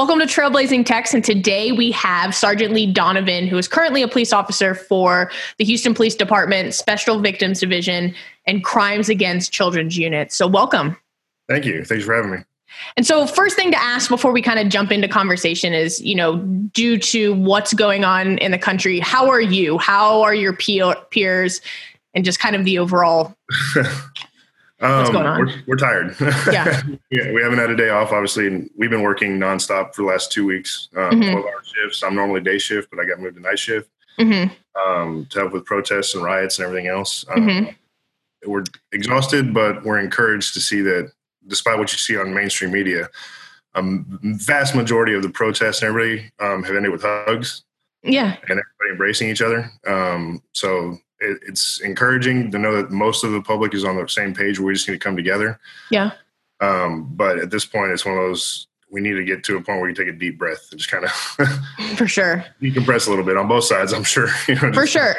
Welcome to Trailblazing Techs, and today we have Sergeant Lee Donovan, who is currently a police officer for the Houston Police Department Special Victims Division and Crimes Against Children's Unit. So, welcome. Thank you. Thanks for having me. And so, first thing to ask before we kind of jump into conversation is, you know, due to what's going on in the country, how are you? How are your peer- peers? And just kind of the overall What's going on? We're, we're tired. Yeah. yeah. We haven't had a day off, obviously. And we've been working nonstop for the last two weeks, um, mm-hmm. 12 hour shifts. I'm normally day shift, but I got moved to night shift mm-hmm. um, to help with protests and riots and everything else. Um, mm-hmm. We're exhausted, but we're encouraged to see that despite what you see on mainstream media, a vast majority of the protests and everybody um, have ended with hugs. Yeah. And everybody embracing each other. Um, so it, it's encouraging to know that most of the public is on the same page. Where we just need to come together. Yeah. Um, but at this point, it's one of those we need to get to a point where you take a deep breath and just kind of for sure decompress a little bit on both sides. I'm sure. You know, for sure.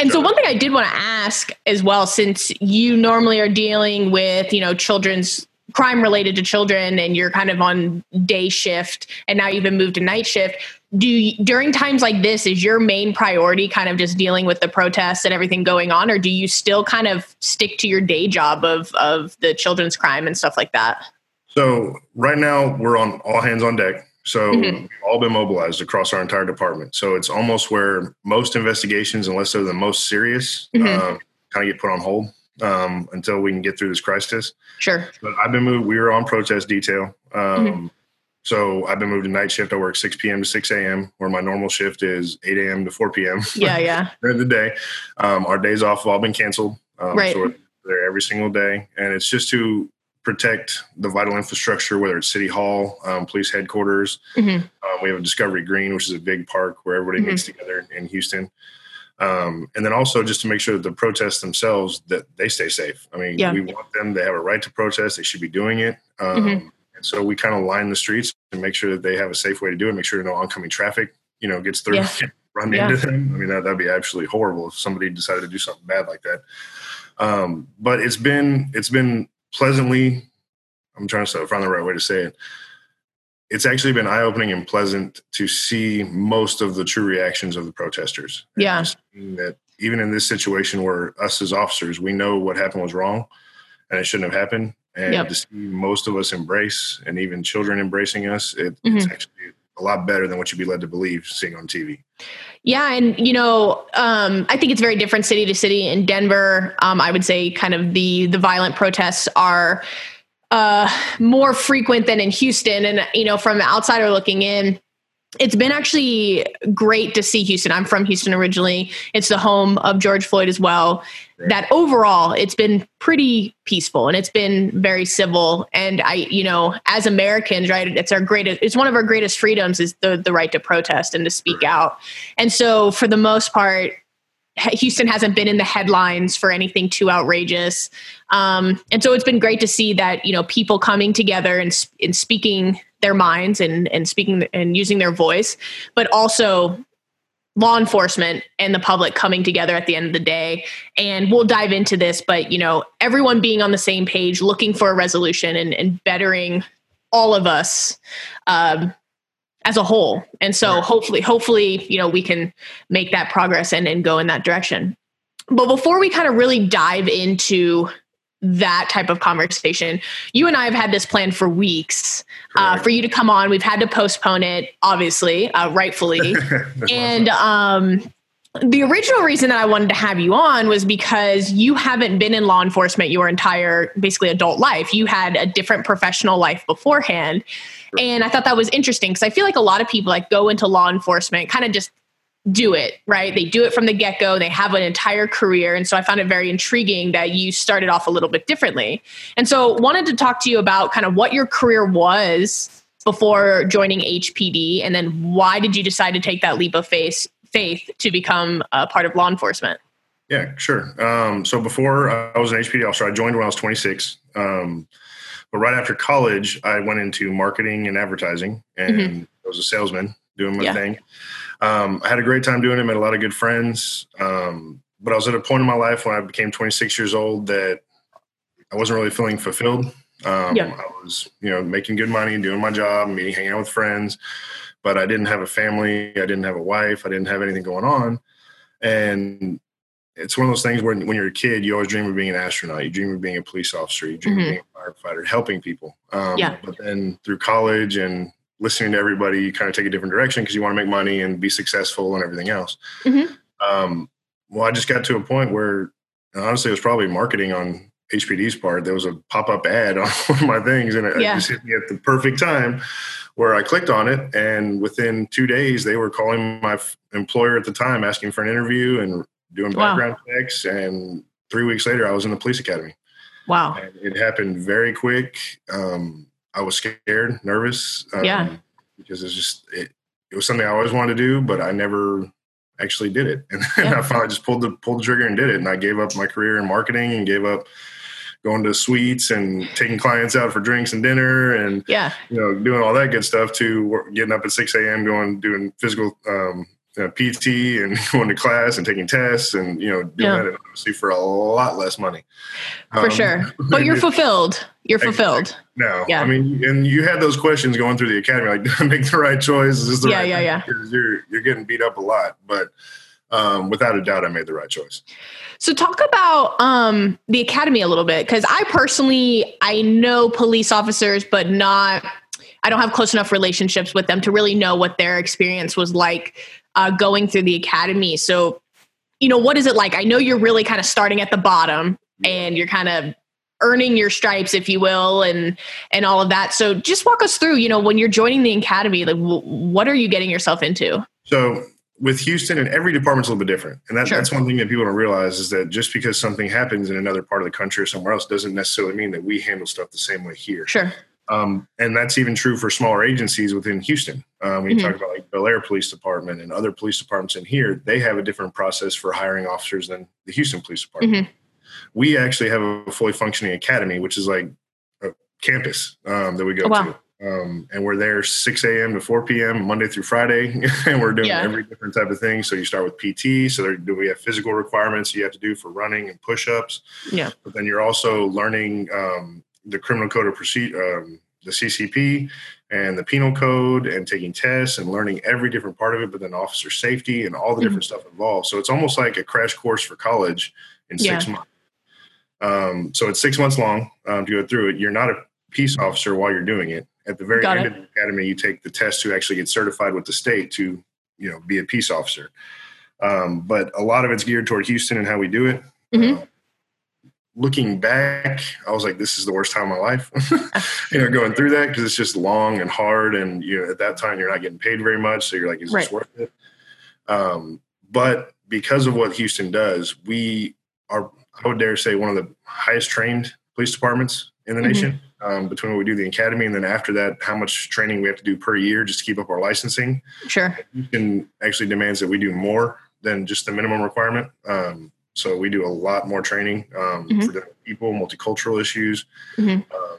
And so one thing I did want to ask as well, since you normally are dealing with, you know, children's crime related to children and you're kind of on day shift and now you've been moved to night shift, do you, during times like this is your main priority kind of just dealing with the protests and everything going on or do you still kind of stick to your day job of of the children's crime and stuff like that? So right now we're on all hands on deck. So mm-hmm. we've all been mobilized across our entire department. So it's almost where most investigations unless they're the most serious mm-hmm. uh, kind of get put on hold um, until we can get through this crisis. Sure. But i've been moved we were on protest detail um, mm-hmm so I've been moved to night shift. I work 6 p.m. to 6 a.m., where my normal shift is 8 a.m. to 4 p.m. Yeah, yeah. during the day. Um, our days off have all been canceled. Um, right. So we're there every single day. And it's just to protect the vital infrastructure, whether it's City Hall, um, police headquarters. Mm-hmm. Um, we have a Discovery Green, which is a big park where everybody mm-hmm. meets together in Houston. Um, and then also just to make sure that the protests themselves that they stay safe. I mean, yeah. we want them; they have a right to protest. They should be doing it. Um, mm-hmm. So we kind of line the streets and make sure that they have a safe way to do it, make sure no oncoming traffic, you know, gets through, yeah. run yeah. into them. I mean, that, that'd be absolutely horrible if somebody decided to do something bad like that. Um, but it's been, it's been pleasantly, I'm trying to find the right way to say it. It's actually been eye opening and pleasant to see most of the true reactions of the protesters. Yeah. That even in this situation where us as officers, we know what happened was wrong and it shouldn't have happened and yep. to see most of us embrace and even children embracing us it, mm-hmm. it's actually a lot better than what you'd be led to believe seeing on tv yeah and you know um, i think it's very different city to city in denver um, i would say kind of the the violent protests are uh, more frequent than in houston and you know from the outsider looking in it's been actually great to see Houston. I'm from Houston originally. It's the home of George Floyd as well. That overall, it's been pretty peaceful and it's been very civil. And I, you know, as Americans, right, it's our greatest, it's one of our greatest freedoms is the, the right to protest and to speak out. And so for the most part, Houston hasn't been in the headlines for anything too outrageous. Um, and so it's been great to see that, you know, people coming together and, and speaking their minds and, and speaking and using their voice, but also law enforcement and the public coming together at the end of the day. And we'll dive into this but you know everyone being on the same page looking for a resolution and, and bettering all of us um, as a whole. And so hopefully hopefully you know we can make that progress and, and go in that direction. But before we kind of really dive into that type of conversation. You and I have had this plan for weeks uh, for you to come on. We've had to postpone it, obviously, uh, rightfully. and um, the original reason that I wanted to have you on was because you haven't been in law enforcement your entire, basically, adult life. You had a different professional life beforehand. And I thought that was interesting because I feel like a lot of people like go into law enforcement kind of just do it, right? They do it from the get go. They have an entire career. And so I found it very intriguing that you started off a little bit differently. And so wanted to talk to you about kind of what your career was before joining HPD and then why did you decide to take that leap of faith faith to become a part of law enforcement? Yeah, sure. Um, so before I was an HPD officer, I joined when I was 26. Um, but right after college, I went into marketing and advertising and mm-hmm. I was a salesman doing my yeah. thing. Um, I had a great time doing it, met a lot of good friends. Um, but I was at a point in my life when I became 26 years old that I wasn't really feeling fulfilled Um, yeah. I was, you know, making good money, doing my job, meeting, hanging out with friends, but I didn't have a family. I didn't have a wife. I didn't have anything going on. And it's one of those things where when you're a kid, you always dream of being an astronaut. You dream of being a police officer. You dream mm-hmm. of being a firefighter, helping people. Um, yeah. But then through college and listening to everybody, you kind of take a different direction because you want to make money and be successful and everything else. Mm-hmm. Um, well, I just got to a point where honestly, it was probably marketing on HPD's part. There was a pop up ad on one of my things, and it yeah. just hit me at the perfect time where I clicked on it. And within two days, they were calling my employer at the time, asking for an interview and doing background wow. checks. And three weeks later, I was in the police academy. Wow. And it happened very quick. Um, I was scared, nervous. Um, yeah. Because it's just, it, it was something I always wanted to do, but I never actually did it. And, yeah. I finally just pulled the, pulled the trigger and did it. And I gave up my career in marketing and gave up going to suites and taking clients out for drinks and dinner and yeah you know doing all that good stuff to getting up at 6 a.m going doing physical um, uh, PT and going to class and taking tests and you know doing yeah. that obviously for a lot less money. For um, sure, but you're fulfilled. You're fulfilled. No, yeah. I mean, and you had those questions going through the academy, like, make the right choice? Is this the yeah, right yeah, yeah. You're you're getting beat up a lot, but um, without a doubt, I made the right choice. So talk about um, the academy a little bit, because I personally I know police officers, but not. I don't have close enough relationships with them to really know what their experience was like uh, going through the academy. So, you know, what is it like? I know you're really kind of starting at the bottom and you're kind of earning your stripes if you will and and all of that so just walk us through you know when you're joining the academy like w- what are you getting yourself into so with houston and every department's a little bit different and that, sure. that's one thing that people don't realize is that just because something happens in another part of the country or somewhere else doesn't necessarily mean that we handle stuff the same way here sure um, and that's even true for smaller agencies within Houston. Um, when you mm-hmm. talk about like Bellaire Police Department and other police departments in here, they have a different process for hiring officers than the Houston Police Department. Mm-hmm. We actually have a fully functioning academy, which is like a campus um, that we go oh, wow. to. Um, and we're there 6 a.m. to 4 p.m. Monday through Friday, and we're doing yeah. every different type of thing. So you start with PT, so do we have physical requirements you have to do for running and push-ups. Yeah, but then you're also learning um, the criminal code of procedure, um, the CCP, and the penal code, and taking tests and learning every different part of it. But then officer safety and all the mm-hmm. different stuff involved. So it's almost like a crash course for college in yeah. six months. Um, so it's six months long um, to go through it. You're not a peace officer while you're doing it. At the very Got end it. of the academy, you take the test to actually get certified with the state to, you know, be a peace officer. Um, but a lot of it's geared toward Houston and how we do it. Mm-hmm. Uh, looking back, I was like, this is the worst time of my life. you know, going through that because it's just long and hard, and you know, at that time you're not getting paid very much, so you're like, is right. this worth it? Um, but because of what Houston does, we are, I would dare say, one of the highest trained police departments in the mm-hmm. nation. Um, between what we do the academy and then after that, how much training we have to do per year just to keep up our licensing. Sure, Houston actually demands that we do more than just the minimum requirement. Um, so we do a lot more training um, mm-hmm. for different people, multicultural issues, mm-hmm. um,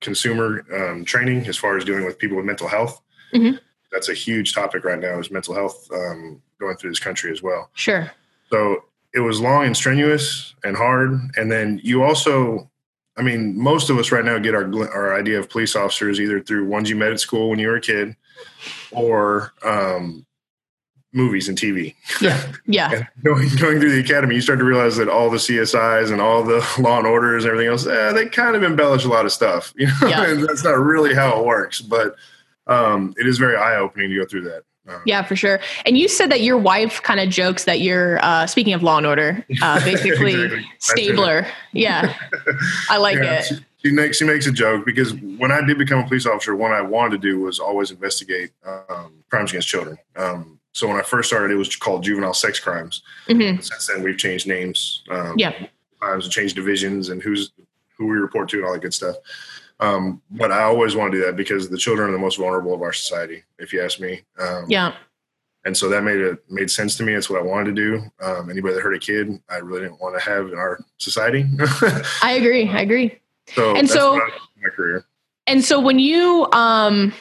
consumer um, training as far as dealing with people with mental health. Mm-hmm. That's a huge topic right now is mental health um, going through this country as well. Sure. So it was long and strenuous and hard. And then you also, I mean, most of us right now get our our idea of police officers either through ones you met at school when you were a kid, or um, movies and TV. Yeah. Yeah. and going, going through the academy, you start to realize that all the CSIs and all the law and orders and everything else, eh, they kind of embellish a lot of stuff. You know, yeah. and that's not really how it works, but um, it is very eye opening to go through that. Um, yeah, for sure. And you said that your wife kind of jokes that you're, uh, speaking of Law and Order, uh, basically exactly. Stabler. Yeah, I like yeah, it. She, she, makes she makes a joke because when I did become a police officer, what I wanted to do was always investigate um, crimes against children. Um, so when I first started, it was called juvenile sex crimes. Mm-hmm. Since then, we've changed names. Um, yeah. Times and changed divisions and who's who we report to and all that good stuff. Um, but I always want to do that because the children are the most vulnerable of our society, if you ask me. Um, yeah. And so that made it made sense to me. It's what I wanted to do. Um, anybody that hurt a kid, I really didn't want to have in our society. I agree. I agree. So and so my career. And so when you um,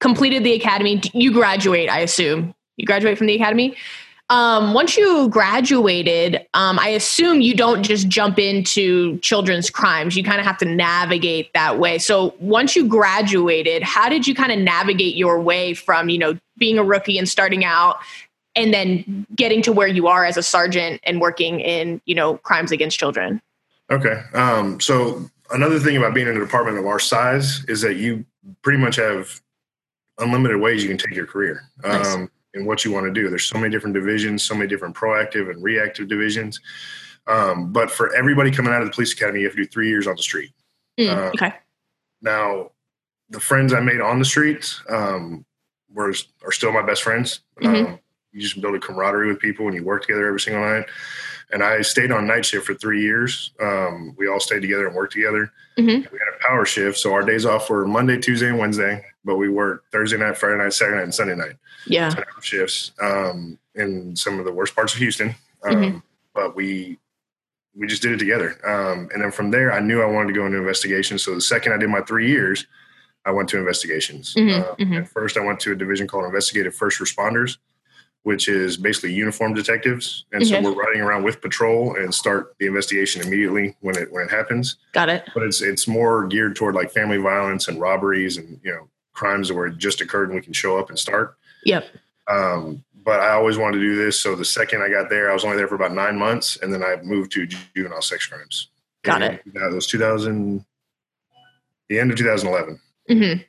completed the academy, you graduate, I assume you graduate from the academy. um, once you graduated, um, I assume you don't just jump into children's crimes. You kind of have to navigate that way. So once you graduated, how did you kind of navigate your way from, you know, being a rookie and starting out and then getting to where you are as a sergeant and working in, you know, crimes against children? Okay. Um, so another thing about being in a department of our size is that you pretty much have unlimited ways you can take your career. Nice. Um, and what you want to do. There's so many different divisions, so many different proactive and reactive divisions. Um, but for everybody coming out of the police academy, you have to do three years on the street. Mm, uh, okay. Now, the friends I made on the streets um, were are still my best friends. Mm-hmm. Um, you just build a camaraderie with people and you work together every single night. And I stayed on night shift for three years. Um, we all stayed together and worked together. Mm-hmm. We had a power shift, so our days off were Monday, Tuesday, and Wednesday. But we worked Thursday night, Friday night, Saturday night, and Sunday night. Yeah, shifts um, in some of the worst parts of Houston. Um, mm-hmm. But we we just did it together. Um, and then from there, I knew I wanted to go into investigations. So the second I did my three years, I went to investigations. Mm-hmm. Uh, mm-hmm. At first, I went to a division called Investigative First Responders which is basically uniform detectives. And so we're riding around with patrol and start the investigation immediately when it when it happens. Got it. But it's it's more geared toward like family violence and robberies and you know crimes where it just occurred and we can show up and start. Yep. Um, but I always wanted to do this. So the second I got there, I was only there for about nine months, and then I moved to juvenile sex crimes. Got and it. That was 2000, the end of 2011. Mm-hmm.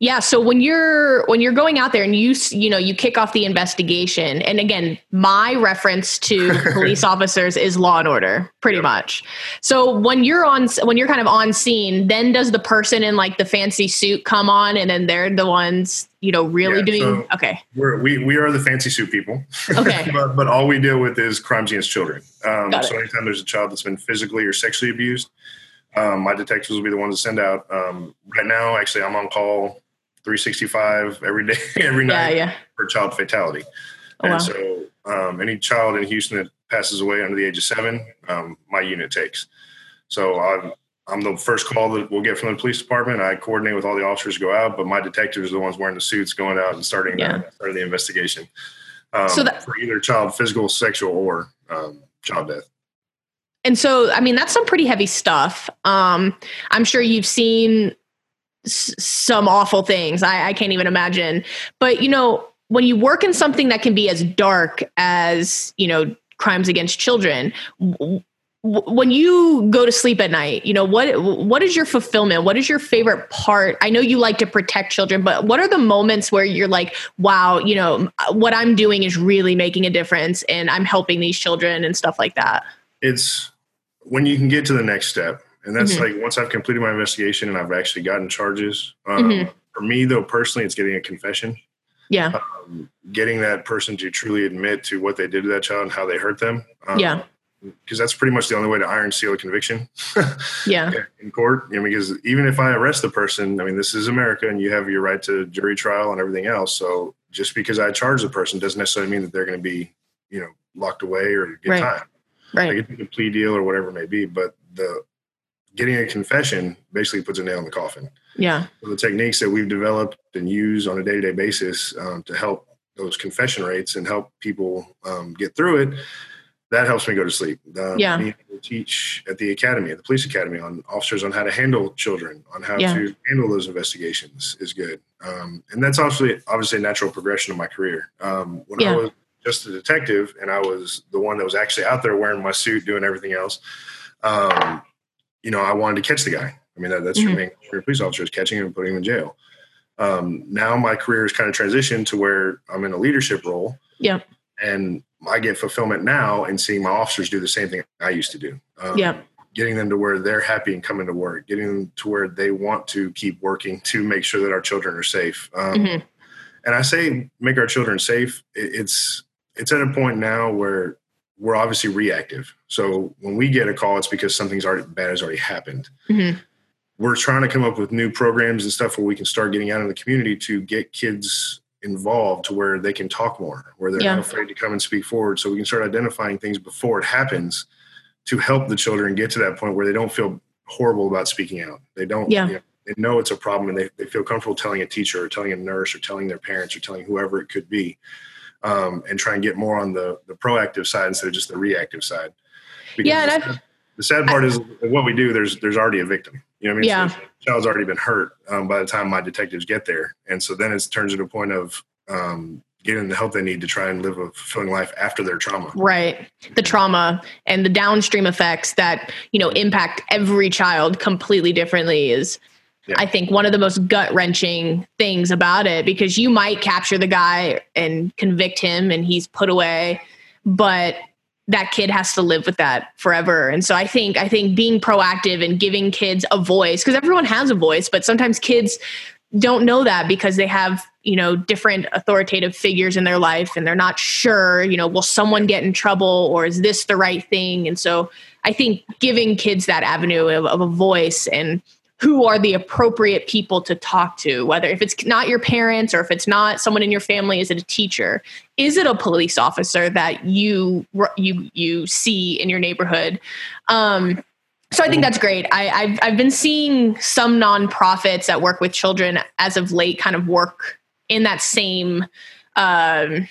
Yeah, so when you're when you're going out there and you you know you kick off the investigation and again my reference to police officers is law and order pretty yep. much. So when you're on when you're kind of on scene then does the person in like the fancy suit come on and then they're the ones you know really yeah, doing so okay. We're, we we are the fancy suit people. Okay. but, but all we deal with is crimes against children. Um, so anytime there's a child that's been physically or sexually abused um, my detectives will be the ones to send out. Um, right now, actually, I'm on call 365 every day, every night yeah, yeah. for child fatality. Oh, and wow. so, um, any child in Houston that passes away under the age of seven, um, my unit takes. So I'm, I'm the first call that we'll get from the police department. I coordinate with all the officers to go out, but my detectives are the ones wearing the suits going out and starting, yeah. the, starting the investigation um, so that, for either child physical, sexual, or um, child death. And so, I mean, that's some pretty heavy stuff. Um, I'm sure you've seen s- some awful things. I, I can't even imagine. But, you know, when you work in something that can be as dark as, you know, crimes against children, w- when you go to sleep at night you know what what is your fulfillment what is your favorite part i know you like to protect children but what are the moments where you're like wow you know what i'm doing is really making a difference and i'm helping these children and stuff like that it's when you can get to the next step. And that's mm-hmm. like once i've completed my investigation and i've actually gotten charges um, mm-hmm. for me though personally it's getting a confession. Yeah. Um, getting that person to truly admit to what they did to that child and how they hurt them um, yeah. because that's pretty much the only way to iron seal a conviction. Yeah. In court you know, because even if i arrest the person i mean this is america and you have your right to jury trial and everything else. So just because i charge the person doesn't necessarily mean that they're going to be you know locked away or get right. time right. Like a plea deal or whatever it may be. But the getting a confession basically puts a nail in the coffin. Yeah. So the techniques that we've developed and use on a day to day basis um, to help those confession rates and help people um, get through it. That helps me go to sleep. Um, yeah. teach at the academy, at the police academy, on officers on how to handle children, on how yeah. to handle those investigations is good. Um, and that's obviously obviously a natural progression of my career. Um, when yeah. I was just a detective and I was the one that was actually out there wearing my suit, doing everything else. Um, you know, I wanted to catch the guy. I mean, that, that's mm-hmm. your main your police officer is catching him and putting him in jail. Um, now my career is kind of transitioned to where I'm in a leadership role. Yeah. And I get fulfillment now in seeing my officers do the same thing I used to do. Um, yeah. Getting them to where they're happy and coming to work, getting them to where they want to keep working to make sure that our children are safe. Um, mm-hmm. And I say make our children safe. It's it's at a point now where we're obviously reactive. So when we get a call, it's because something's already bad has already happened. Mm-hmm. We're trying to come up with new programs and stuff where we can start getting out in the community to get kids involved to where they can talk more, where they're yeah. not afraid to come and speak forward. So we can start identifying things before it happens to help the children get to that point where they don't feel horrible about speaking out. They don't, yeah. You know, they know it's a problem and they, they feel comfortable telling a teacher or telling a nurse or telling their parents or telling whoever it could be um, and try and get more on the the proactive side instead of just the reactive side. Because yeah, and the, the sad part I, is what we do. There's there's already a victim. You know what I mean? Yeah. So the child's already been hurt um, by the time my detectives get there, and so then it turns into a point of um, getting the help they need to try and live a fulfilling life after their trauma. Right. The trauma and the downstream effects that, you know, impact every child completely differently is I think one of the most gut wrenching things about it because you might capture the guy and convict him and he's put away, but that kid has to live with that forever. And so I think I think being proactive and giving kids a voice because everyone has a voice, but sometimes kids don't know that because they have you know different authoritative figures in their life and they're not sure you know will someone get in trouble or is this the right thing and so i think giving kids that avenue of, of a voice and who are the appropriate people to talk to whether if it's not your parents or if it's not someone in your family is it a teacher is it a police officer that you you you see in your neighborhood um, so I think that's great. I, have I've been seeing some nonprofits that work with children as of late kind of work in that same um,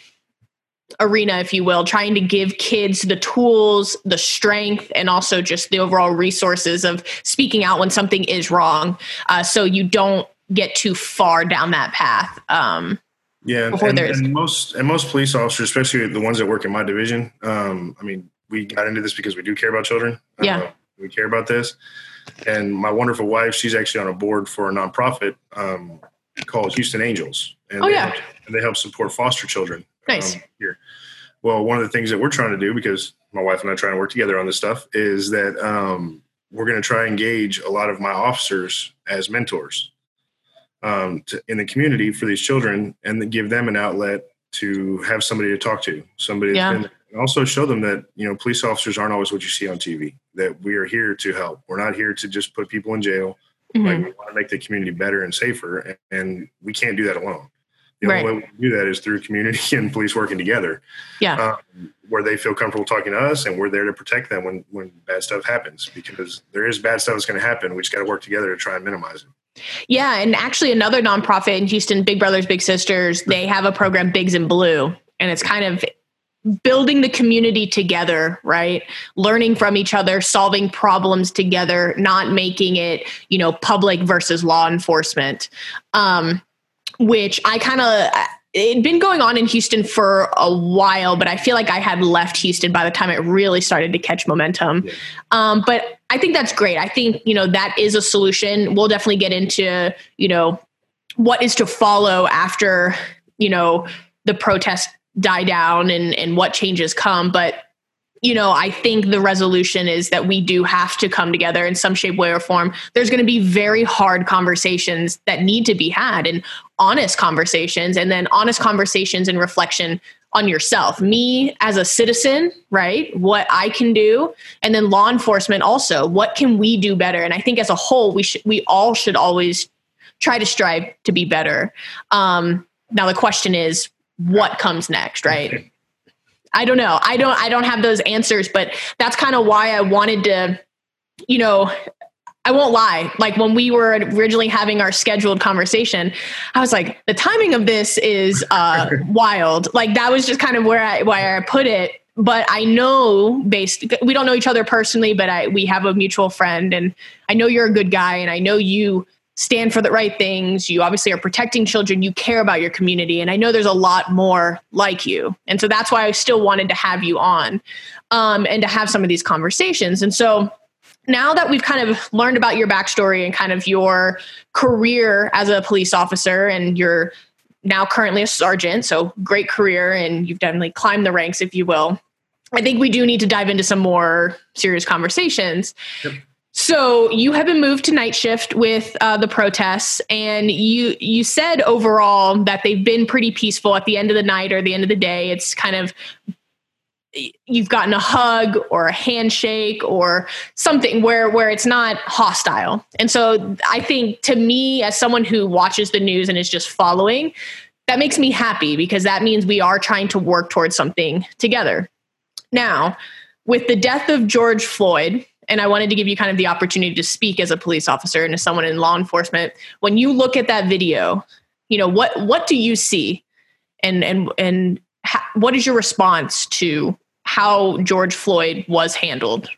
arena, if you will, trying to give kids the tools, the strength, and also just the overall resources of speaking out when something is wrong, uh, so you don't get too far down that path. Um, yeah, and, and, most and most police officers, especially the ones that work in my division, um, I mean, we got into this because we do care about children. Yeah. Uh, we care about this. And my wonderful wife, she's actually on a board for a nonprofit um, called Houston Angels. And oh, yeah. Help, and they help support foster children nice. Um, here. Well, one of the things that we're trying to do, because my wife and I trying to work together on this stuff, is that um, we're going to try and engage a lot of my officers as mentors um, to, in the community for these children and give them an outlet to have somebody to talk to, somebody yeah. and also show them that you know police officers aren't always what you see on TV. That we are here to help. We're not here to just put people in jail. Mm-hmm. Like we want to make the community better and safer, and, and we can't do that alone. The right. only way we can do that is through community and police working together. Yeah, um, where they feel comfortable talking to us, and we're there to protect them when when bad stuff happens. Because there is bad stuff that's going to happen. We just got to work together to try and minimize it. Yeah, and actually, another nonprofit in Houston, Big Brothers Big Sisters, they have a program, Bigs in Blue, and it's kind of building the community together right learning from each other solving problems together not making it you know public versus law enforcement um which i kind of it'd been going on in Houston for a while, but I feel like I had left Houston by the time it really started to catch momentum. Yeah. Um, but I think that's great. I think, you know, that is a solution. We'll definitely get into, you know, what is to follow after, you know, the protest die down and and what changes come but you know i think the resolution is that we do have to come together in some shape way or form. There's going to be very hard conversations that need to be had and honest conversations and then honest conversations and reflection on yourself. Me as a citizen right what i can do and then law enforcement also what can we do better? And i think as a whole we should we all should always try to strive to be better. Um, now the question is what comes next, right? I don't know. I don't I don't have those answers, but that's kind of why I wanted to you know, I won't lie. Like when we were originally having our scheduled conversation, I was like, the timing of this is uh, wild. Like that was just kind of where I where I put it. But I know based we don't know each other personally, but I we have a mutual friend and I know you're a good guy and I know you stand for the right things. You obviously are protecting children. You care about your community. And I know there's a lot more like you. And so that's why I still wanted to have you on um, and to have some of these conversations. And so now that we've kind of learned about your backstory and kind of your career as a police officer and you're now currently a sergeant, so great career and you've definitely climbed the ranks, if you will. I think we do need to dive into some more serious conversations. Yep. So you have been moved to night shift with uh, the protests, and you you said overall that they've been pretty peaceful at the end of the night or the end of the day. It's kind of you've gotten a hug or a handshake or something where where it's not hostile. And so I think to me as someone who watches the news and is just following, that makes me happy because that means we are trying to work towards something together. Now, with the death of George Floyd, and I wanted to give you kind of the opportunity to speak as a police officer and as someone in law enforcement. When you look at that video, you know what what do you see, and and and ha- what is your response to how George Floyd was handled?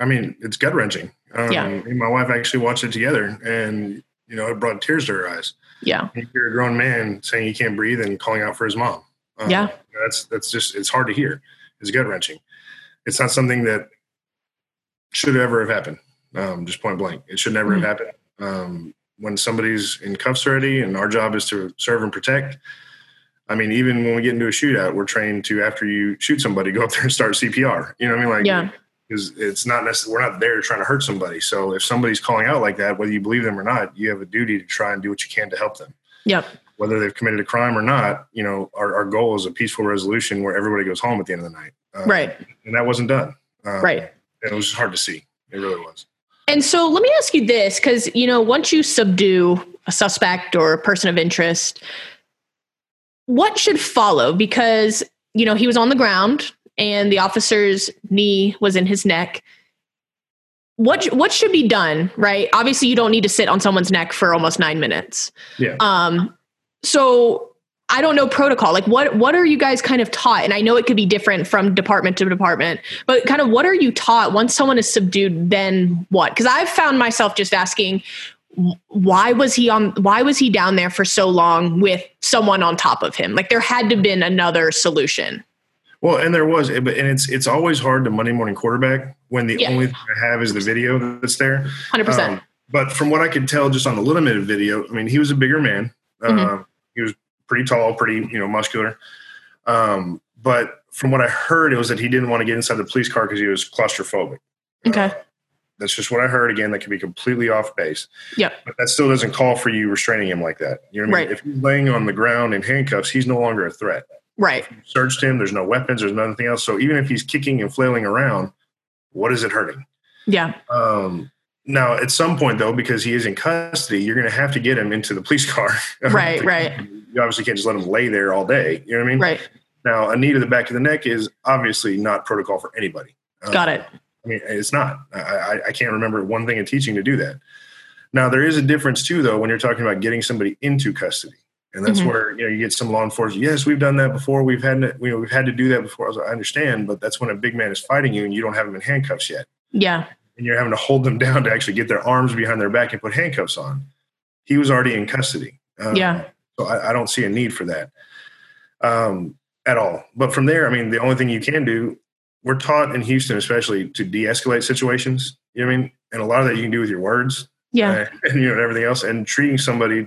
I mean, it's gut wrenching. Um, Yeah. my wife actually watched it together, and you know, it brought tears to her eyes. Yeah. You hear a grown man saying he can't breathe and calling out for his mom. Um, Yeah. that's that's just it's hard to hear. It's gut wrenching. It's not something that should ever have happened. Um, just point blank, it should never Mhm. have happened. Um, when somebody's in cuffs already, and our job is to serve and protect. I mean, even when we get into a shootout, we're trained to after you shoot somebody, go up there and start CPR. You know what I mean? Like, Yeah. because it's not necessarily we're not there trying to hurt somebody. So if somebody's calling out like that, whether you believe them or not, you have a duty to try and do what you can to help them Yep. whether they've committed a crime or not, you know, our, our goal is a peaceful resolution where everybody goes home at the end of the night. Um, Right. And that wasn't done. Um, Right. It was just hard to see. It really was. And so let me ask you this because, you know, once you subdue a suspect or a person of interest, what should follow? Because, you know, he was on the ground and the officer's knee was in his neck. What, what should be done, right? Obviously, you don't need to sit on someone's neck for almost nine minutes. Yeah. Um, so I don't know protocol. Like what what are you guys kind of taught? And I know it could be different from department to department, but kind of what are you taught once someone is subdued, then what? Because I've found myself just asking, why was he on why was he down there for so long with someone on top of him? Like there had to have been another solution. Well, and there was, but and it's it's always hard to Monday morning quarterback when the Yeah. only thing I have is the video that's there. Hundred percent. Um, but from what I could tell, just on the limited video, I mean, he was a bigger man. He was pretty tall, pretty you know muscular. Um, but from what I heard, it was that he didn't want to get inside the police car because he was claustrophobic. Okay. Uh, that's just what I heard. Again, that could be completely off base. Yeah. But that still doesn't call for you restraining him like that. You know what I mean? Right. If he's laying on the ground in handcuffs, he's no longer a threat. Right. You searched him. There's no weapons. There's nothing else. So even if he's kicking and flailing around, what is it hurting? Yeah. Um, now, at some point, though, because he is in custody, you're going to have to get him into the police car. Right, right. You obviously can't just let them lay there all day. You know what I mean? Right. Now, a knee to the back of the neck is obviously not protocol for anybody. Um, Got it. I mean, it's not. I, I, I can't remember one thing in teaching to do that. Now, there is a difference too, though, when you're talking about getting somebody into custody, and that's Mhm. where you know you get some law enforcement. Yes, we've done that before. We've had you know we've had to do that before. I, like, I understand, but that's when a big man is fighting you and you don't have him in handcuffs yet, Yeah. and you're having to hold them down to actually get their arms behind their back and put handcuffs on. He was already in custody. Um, Yeah. So I, I don't see a need for that um, at all. But from there, I mean, the only thing you can do, we're taught in Houston, especially, to de-escalate situations. You know what I mean? And a lot of that you can do with your words, Yeah. uh, and you know, and everything else, and treating somebody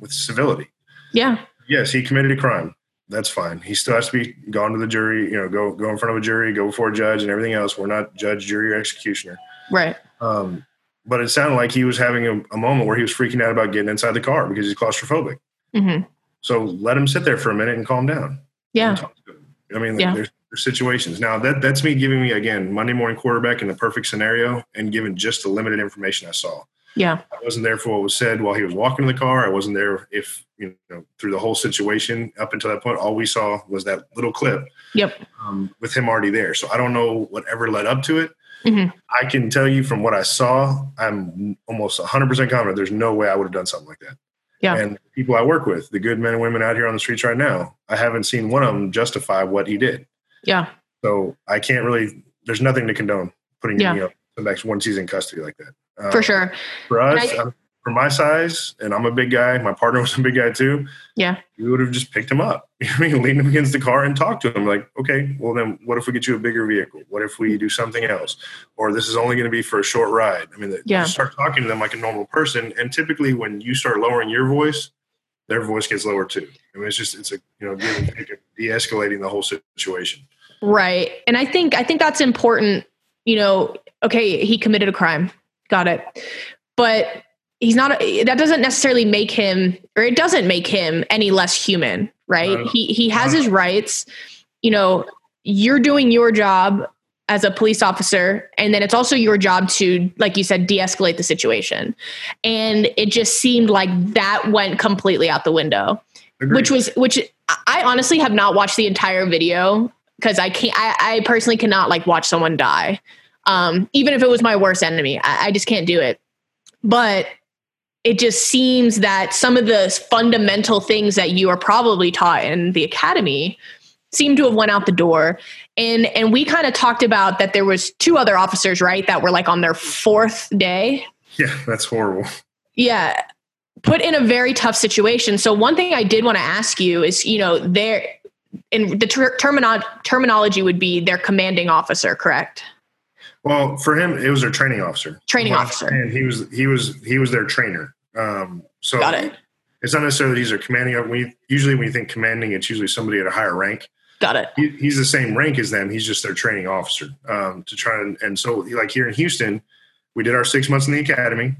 with civility. Yeah. Yes, he committed a crime. That's fine. He still has to be gone to the jury. You know, go go in front of a jury, go before a judge, and everything else. We're not judge, jury, or executioner. Right. Um, but it sounded like he was having a, a moment where he was freaking out about getting inside the car because he's claustrophobic. Hmm So let him sit there for a minute and calm down. Yeah. And talk to him. I mean, Yeah. there's, there's situations. Now that that's me giving me again Monday morning quarterback in the perfect scenario and given just the limited information I saw. Yeah. I wasn't there for what was said while he was walking in the car. I wasn't there if you know through the whole situation up until that point. All we saw was that little clip Yep. um, with him already there. So I don't know whatever led up to it. Mhm. I can tell you from what I saw, I'm almost 100% confident there's no way I would have done something like that. Yeah. And people I work with, the good men and women out here on the streets right now, I haven't seen one of them justify what he did. Yeah. So I can't really, there's nothing to condone putting Yeah. you know, somebody once he's in custody like that. Um, For sure. For us, I- I'm- for my size, and I'm a big guy, my partner was a big guy too. Yeah. We would have just picked him up, you know I mean, leaned him against the car and talked to him. Like, okay, well then, what if we get you a bigger vehicle? What if we do something else? Or this is only going to be for a short ride. I mean, Yeah. you start talking to them like a normal person, and typically when you start lowering your voice, their voice gets lower too. I mean, it's just it's a you know give de-escalating the whole situation. Right. And I think I think that's important, you know, okay, he committed a crime. Got it. But he's not that doesn't necessarily make him or it doesn't make him any less human, right? He he has his rights. You know, you're doing your job as a police officer and then it's also your job to like you said de-escalate the situation. And it just seemed like that went completely out the window Agreed. which was which I honestly have not watched the entire video because I can't. I, I personally cannot like watch someone die, um, even if it was my worst enemy. I, I just can't do it. But it just seems that some of the fundamental things that you are probably taught in the academy seem to have went out the door. And and we kind of talked about that there was two other officers right that were like on their fourth day. Yeah that's horrible. Yeah. Put in a very tough situation. So one thing i did want to ask you is you know there in the ter- termino- terminology would be their commanding officer correct well for him it was their training officer training officer and he was he was he was their trainer um so got it it's not necessarily that he's their commanding we usually when you think commanding it's usually somebody at a higher rank Got it. He, he's the same rank as them. He's just their training officer um, to try and, and so like here in Houston, we did our six months in the academy.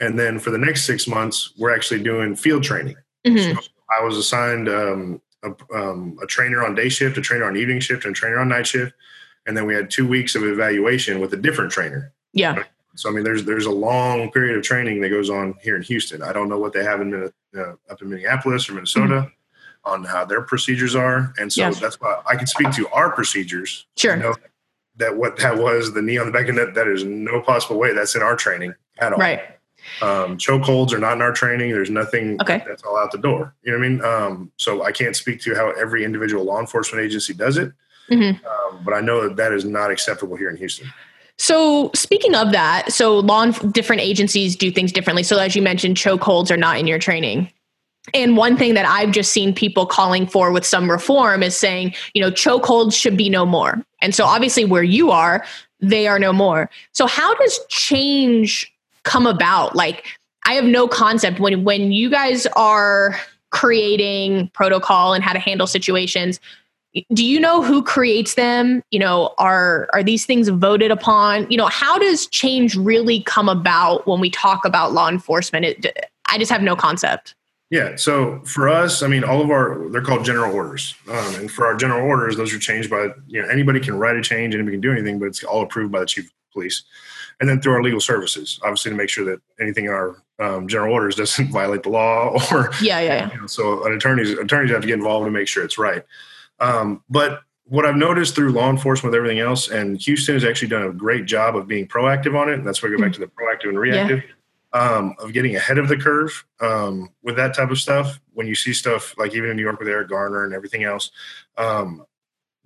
And then for the next six months, we're actually doing field training. Mm-hmm. So I was assigned um, a, um, a, trainer on day shift, a trainer on evening shift, and a trainer on night shift. And then we had two weeks of evaluation with a different trainer. Yeah. So I mean, there's there's a long period of training that goes on here in Houston. I don't know what they have in uh, up in Minneapolis or Minnesota. Mm-hmm on how their procedures are. And so that's why I can speak to our procedures. Sure. Know that what that was, the knee on the back of that, that is no possible way that's in our training at all. Right. Um, choke holds are not in our training. There's nothing okay. that's all out the door. You know what I mean? Um, so I can't speak to how every individual law enforcement agency does it. Mm-hmm. Um, but I know that that is not acceptable here in Houston. So speaking of that, so law and different agencies do things differently. So as you mentioned, chokeholds are not in your training. And one thing that I've just seen people calling for with some reform is saying, you know, chokeholds should be no more. And so obviously where you are, they are no more. So how does change come about? Like I have no concept when when you guys are creating protocol and how to handle situations, do you know who creates them? You know, are are these things voted upon? You know, how does change really come about when we talk about law enforcement? It, I just have no concept. Yeah. So for us, I mean, all of our they're called general orders, um, and for our general orders, those are changed by you know anybody can write a change, anybody can do anything, but it's all approved by the chief of police, and then through our legal services, obviously to make sure that anything in our um, general orders doesn't violate the law or yeah, yeah. yeah. You know, so an attorneys attorneys have to get involved to make sure it's right. Um, but what I've noticed through law enforcement with everything else, and Houston has actually done a great job of being proactive on it. And that's where I go back mm. to the proactive and reactive. Yeah um, of getting ahead of the curve um, with that type of stuff. When you see stuff like even in New York with Eric Garner and everything else, um,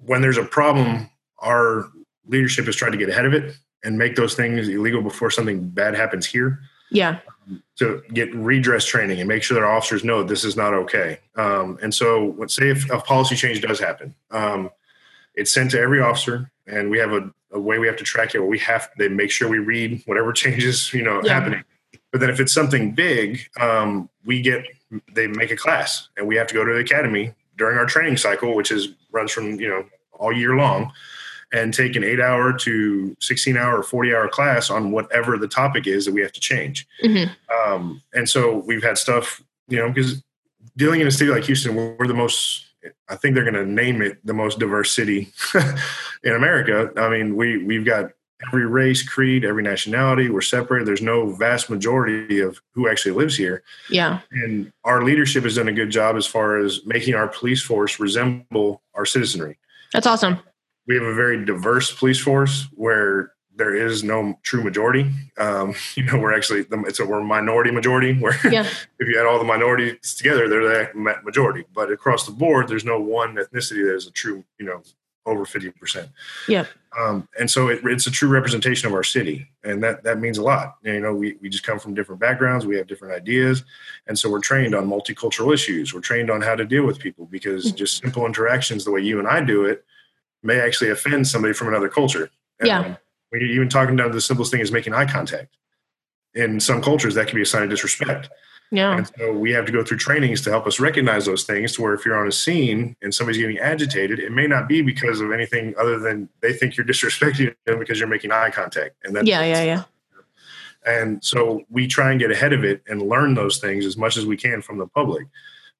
when there's a problem, our leadership has tried to get ahead of it and make those things illegal before something bad happens here. Yeah. To get redress training and make sure that our officers know this is not okay. Um, and so, let's say if a policy change does happen, um, it's sent to every officer, and we have a, a, way we have to track it. Where we have they make sure we read whatever changes you know yeah. happening but then if it's something big, um, we get they make a class, and we have to go to the academy during our training cycle, which is runs from you know all year long, and take an eight hour to sixteen hour or forty hour class on whatever the topic is that we have to change. Mm-hmm. Um, and so we've had stuff, you know, because dealing in a city like Houston, we're, we're the most I think they're going to name it the most diverse city in America. I mean, we we've got every race, creed, every nationality. We're separated. There's no vast majority of who actually lives here. Yeah. And our leadership has done a good job as far as making our police force resemble our citizenry. That's awesome. We have a very diverse police force where there is no true majority. Um, you know, we're actually it's a we're a minority majority. Where yeah. if you add all the minorities together, they're the majority. But across the board, there's no one ethnicity that is a true you know over 50%. Yeah. Um, and so it, it's a true representation of our city. And that, that means a lot. You know, we, we just come from different backgrounds. We have different ideas. And so we're trained on multicultural issues. We're trained on how to deal with people because mm-hmm. just simple interactions, the way you and I do it, may actually offend somebody from another culture. And yeah. When you're even talking down to the simplest thing is making eye contact. In some cultures, that can be a sign of disrespect. Yeah. And so we have to go through trainings to help us recognize those things to where if you're on a scene and somebody's getting agitated, it may not be because of anything other than they think you're disrespecting them because you're making eye contact. And then Yeah, yeah, yeah. And so we try and get ahead of it and learn those things as much as we can from the public.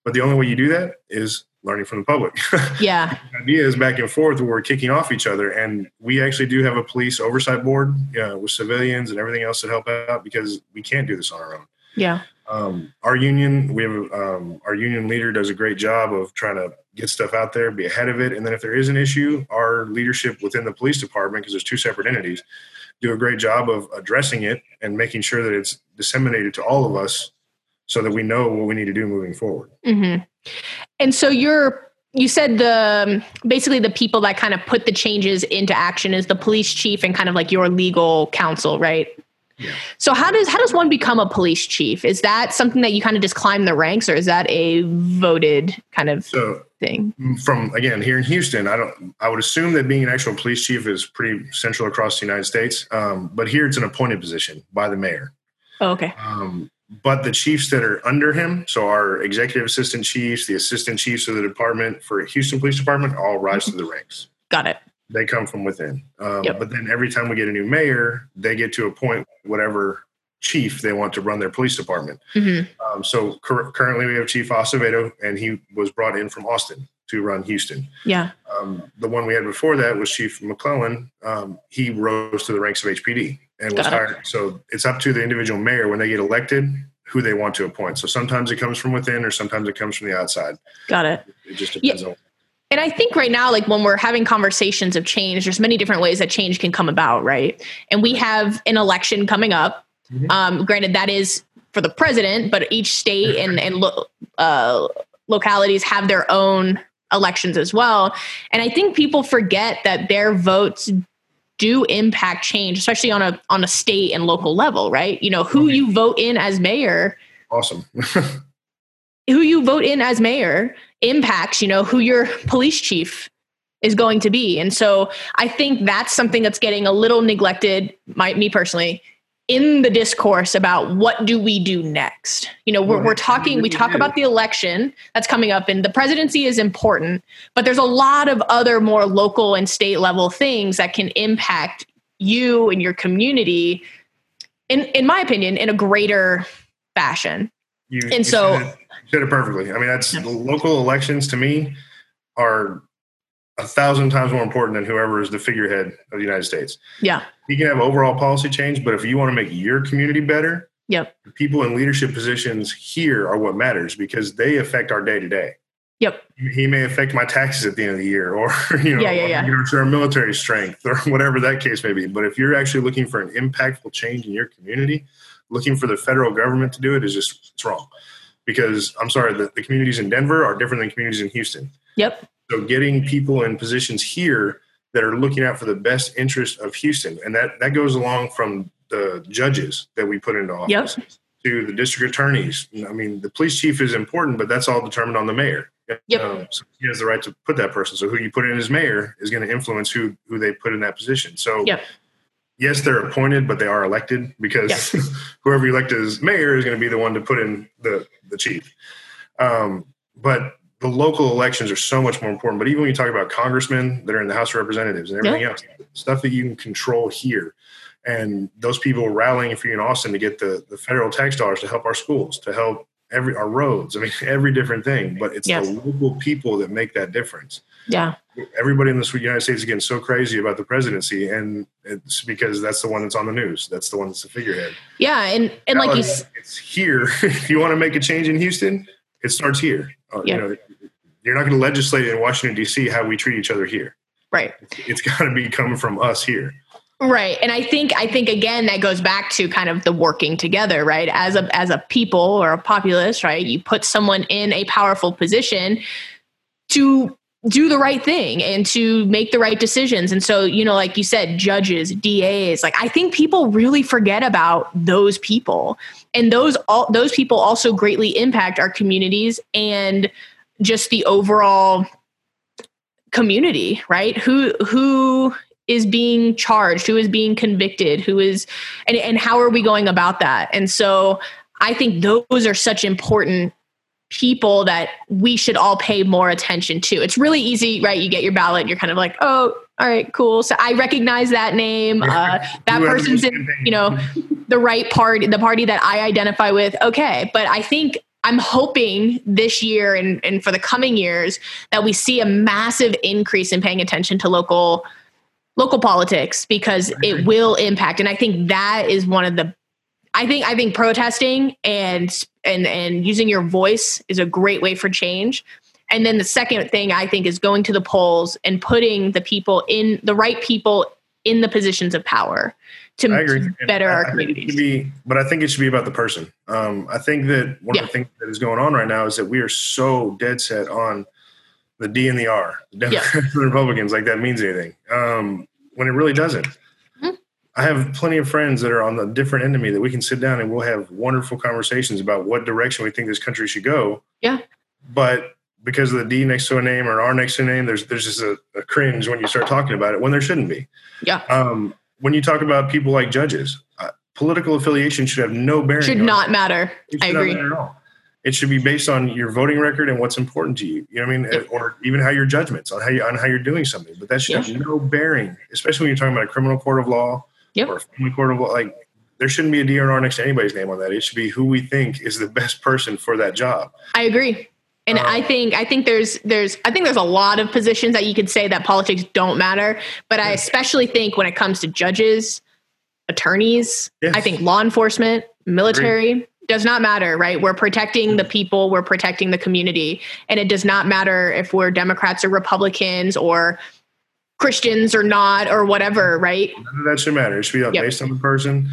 But the only way you do that is learning from the public. Yeah. ideas back and forth where we're kicking off each other. And we actually do have a police oversight board uh, with civilians and everything else that help out because we can't do this on our own. Yeah. Um, our union, we have um, our union leader does a great job of trying to get stuff out there, be ahead of it, and then if there is an issue, our leadership within the police department, because there's two separate entities, do a great job of addressing it and making sure that it's disseminated to all of us, so that we know what we need to do moving forward. Mm-hmm. And so you're you said the basically the people that kind of put the changes into action is the police chief and kind of like your legal counsel, right? Yeah. So how does how does one become a police chief? Is that something that you kind of just climb the ranks, or is that a voted kind of so, thing? From again here in Houston, I don't. I would assume that being an actual police chief is pretty central across the United States, um, but here it's an appointed position by the mayor. Oh, okay. Um, but the chiefs that are under him, so our executive assistant chiefs, the assistant chiefs of the department for Houston Police Department, all rise to the ranks. Got it they come from within. Um, yep. But then every time we get a new mayor, they get to appoint whatever chief they want to run their police department. Mm-hmm. Um, so cur- currently we have Chief Acevedo, and he was brought in from Austin to run Houston. Yeah. Um, the one we had before that was Chief McClelland. Um, he rose to the ranks of HPD and was hired. So it's up to the individual mayor when they get elected who they want to appoint. So sometimes it comes from within, or sometimes it comes from the outside. Got it. It just depends yeah. on and I think right now, like when we're having conversations of change, there's many different ways that change can come about, right? And we have an election coming up. Mm-hmm. Um, granted, that is for the president, but each state and and lo- uh, localities have their own elections as well. And I think people forget that their votes do impact change, especially on a on a state and local level, right? You know, who mm-hmm. you vote in as mayor. Awesome. who you vote in as mayor impacts, you know, who your police chief is going to be. And so I think that's something that's getting a little neglected, my, me personally, in the discourse about what do we do next. You know, we're, we're talking, we talk about the election that's coming up, and the presidency is important, but there's a lot of other more local and state level things that can impact you and your community, in, in my opinion, in a greater fashion. You, and so said it perfectly. I mean, that's yeah. local elections to me are a thousand times more important than whoever is the figurehead of the United States. Yeah. You can have overall policy change, but if you want to make your community better, yep. the people in leadership positions here are what matters because they affect our day to day. Yep. He may affect my taxes at the end of the year or, you know, yeah, yeah, yeah. you know, our military strength or whatever that case may be. But if you're actually looking for an impactful change in your community, looking for the federal government to do it is just it's wrong because I'm sorry, the, the communities in Denver are different than communities in Houston. Yep. So getting people in positions here that are looking out for the best interest of Houston, and that that goes along from the judges that we put into office yep. to the district attorneys. I mean, the police chief is important, but that's all determined on the mayor. Yep. Um, so he has the right to put that person. So who you put in as mayor is going to influence who who they put in that position. So yep yes, they're appointed, but they are elected because whoever you elect as mayor is going to be the one to put in the the chief. Um, but the local elections are so much more important. But even when you talk about congressmen that are in the House of Representatives and everything yeah. else, stuff that you can control here, and those people rallying for you in Austin to get the, the federal tax dollars to help our schools, to help every our roads. I mean, every different thing. But it's yes. the local people that make that difference. Yeah. Everybody in the United States is getting so crazy about the presidency, and it's because that's the one that's on the news. That's the one that's the figurehead. Yeah, and and like you, it's here. if you want to make a change in Houston, it starts here. Uh, yeah. You know, you're not going to legislate in Washington D.C. how we treat each other here. Right. It's got to be coming from us here. Right. And I think I think again that goes back to kind of the working together, right? As a as a people or a populace, right? You put someone in a powerful position to do the right thing and to make the right decisions. And so, you know, like you said, judges, DAs, like I think people really forget about those people. And those all those people also greatly impact our communities and just the overall community, right? Who who is being charged, who is being convicted, who is and, and how are we going about that? And so I think those are such important people that we should all pay more attention to. It's really easy, right? You get your ballot, you're kind of like, oh, all right, cool. So I recognize that name. Uh, that person's in, you know, the right party, the party that I identify with. Okay. But I think I'm hoping this year and, and for the coming years that we see a massive increase in paying attention to local local politics because it will impact. And I think that is one of the I think I think protesting and and and using your voice is a great way for change. And then the second thing I think is going to the polls and putting the people in the right people in the positions of power to, to better our communities. Be, but I think it should be about the person. Um, I think that one yeah. of the things that is going on right now is that we are so dead set on the D and the R, Democrats yeah. and Republicans, like that means anything. Um, when it really doesn't. Mm-hmm. I have plenty of friends that are on the different end of me that we can sit down and we'll have wonderful conversations about what direction we think this country should go. Yeah. But because of the D next to a name or an R next to a name, there's there's just a, a cringe when you start talking about it when there shouldn't be. Yeah. Um, when you talk about people like judges, uh, political affiliation should have no bearing. Should not matter. I agree. Matter it should be based on your voting record and what's important to you. You know what I mean? Yep. Or even how your judgments on how you on how you're doing something. But that should yep. have no bearing, especially when you're talking about a criminal court of law yep. or a family court of law. Like there shouldn't be a DNR next to anybody's name on that. It should be who we think is the best person for that job. I agree. And um, I think I think there's there's I think there's a lot of positions that you could say that politics don't matter, but I especially think when it comes to judges, attorneys, yes. I think law enforcement, military, Agreed does not matter, right? We're protecting the people, we're protecting the community. And it does not matter if we're Democrats or Republicans or Christians or not or whatever, right? None of that should matter. It should be yep. based on the person.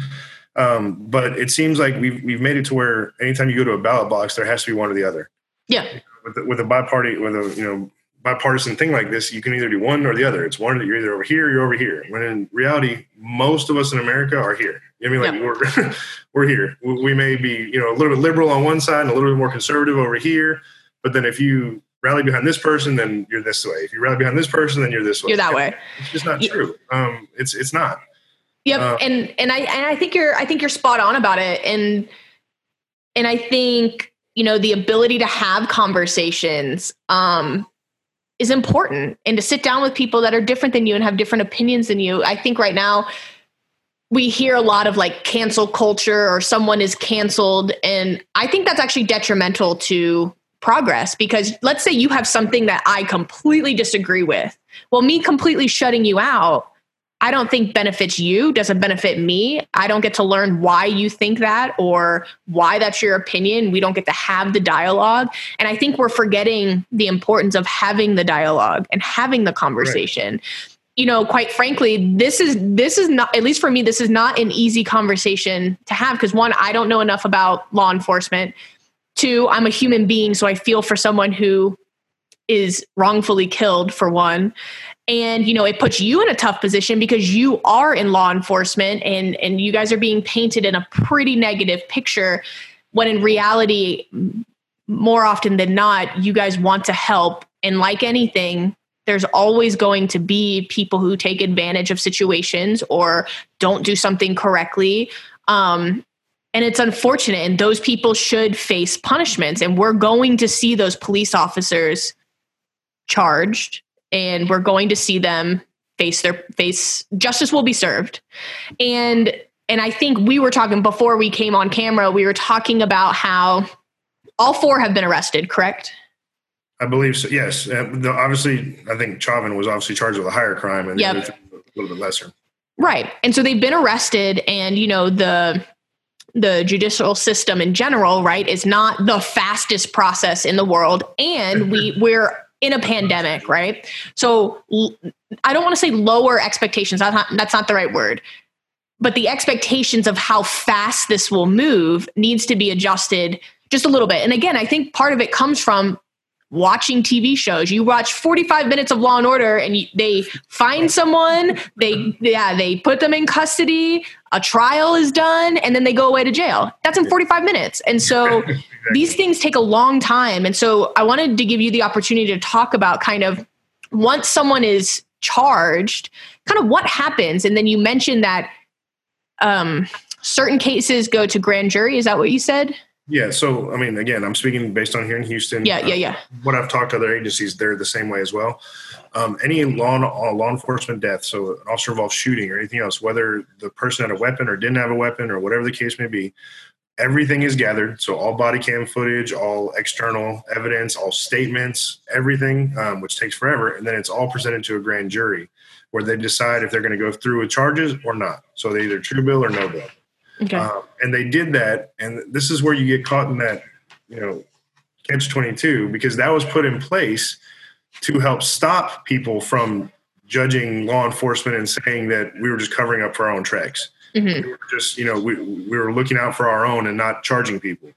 Um, but it seems like we've we've made it to where anytime you go to a ballot box, there has to be one or the other. Yeah. With with a biparty with a you know bipartisan thing like this, you can either do one or the other. It's one that you're either over here, or you're over here. When in reality, most of us in America are here. You know I mean? Like we're we're here. We may be, you know, a little bit liberal on one side and a little bit more conservative over here. But then if you rally behind this person, then you're this way. If you rally behind this person, then you're this way. You're that way. It's just not true. Um, it's it's not. Yep. Um, and and I and I think you're I think you're spot on about it. And and I think you know the ability to have conversations um is important and to sit down with people that are different than you and have different opinions than you. I think right now we hear a lot of like cancel culture or someone is canceled and I think that's actually detrimental to progress because let's say you have something that I completely disagree with. Well, me completely shutting you out I don't think benefits you, doesn't benefit me. I don't get to learn why you think that or why that's your opinion. We don't get to have the dialogue. And I think we're forgetting the importance of having the dialogue and having the conversation. Right. You know, quite frankly, this is this is not at least for me this is not an easy conversation to have because one, I don't know enough about law enforcement. Two, I'm a human being so I feel for someone who is wrongfully killed for one. And you know it puts you in a tough position because you are in law enforcement and and you guys are being painted in a pretty negative picture when in reality more often than not you guys want to help. And like anything there's always going to be people who take advantage of situations or don't do something correctly. Um, and it's unfortunate. And those people should face punishments. And we're going to see those police officers charged and we're going to see them face their face justice will be served. And and i think we were talking before we came on camera we were talking about how all four have been arrested correct? I believe so yes. Uh, the, obviously i think chauvin was obviously charged with a higher crime and yep. a little bit lesser. Right. And so they've been arrested and you know the the judicial system in general right is not the fastest process in the world and we we're in a pandemic, right? So I don't want to say lower expectations. That's not, that's not the right word. But the expectations of how fast this will move needs to be adjusted just a little bit. And again, I think part of it comes from watching TV shows. You watch 45 minutes of Law and Order and they find someone, they yeah, they put them in custody, a trial is done and then they go away to jail. That's in 45 minutes. And so these things take a long time. And so I wanted to give you the opportunity to talk about kind of once someone is charged, kind of what happens and then you mentioned that um certain cases go to grand jury, is that what you said? Yeah. So, I mean, again, I'm speaking based on here in Houston. Yeah, yeah, yeah. Uh, what I've talked to other agencies, they're the same way as well. Um, any law uh, law enforcement death, so an officer involved shooting or anything else, whether the person had a weapon or didn't have a weapon or whatever the case may be, everything is gathered. So all body cam footage, all external evidence, all statements, everything, um, which takes forever, and then it's all presented to a grand jury where they decide if they're going to go through with charges or not. So they either true bill or no bill. Okay. Um, and they did that, and this is where you get caught in that, you know, catch twenty two because that was put in place to help stop people from judging law enforcement and saying that we were just covering up for our own tracks. Mm-hmm. We were just, you know, we we were looking out for our own and not charging people.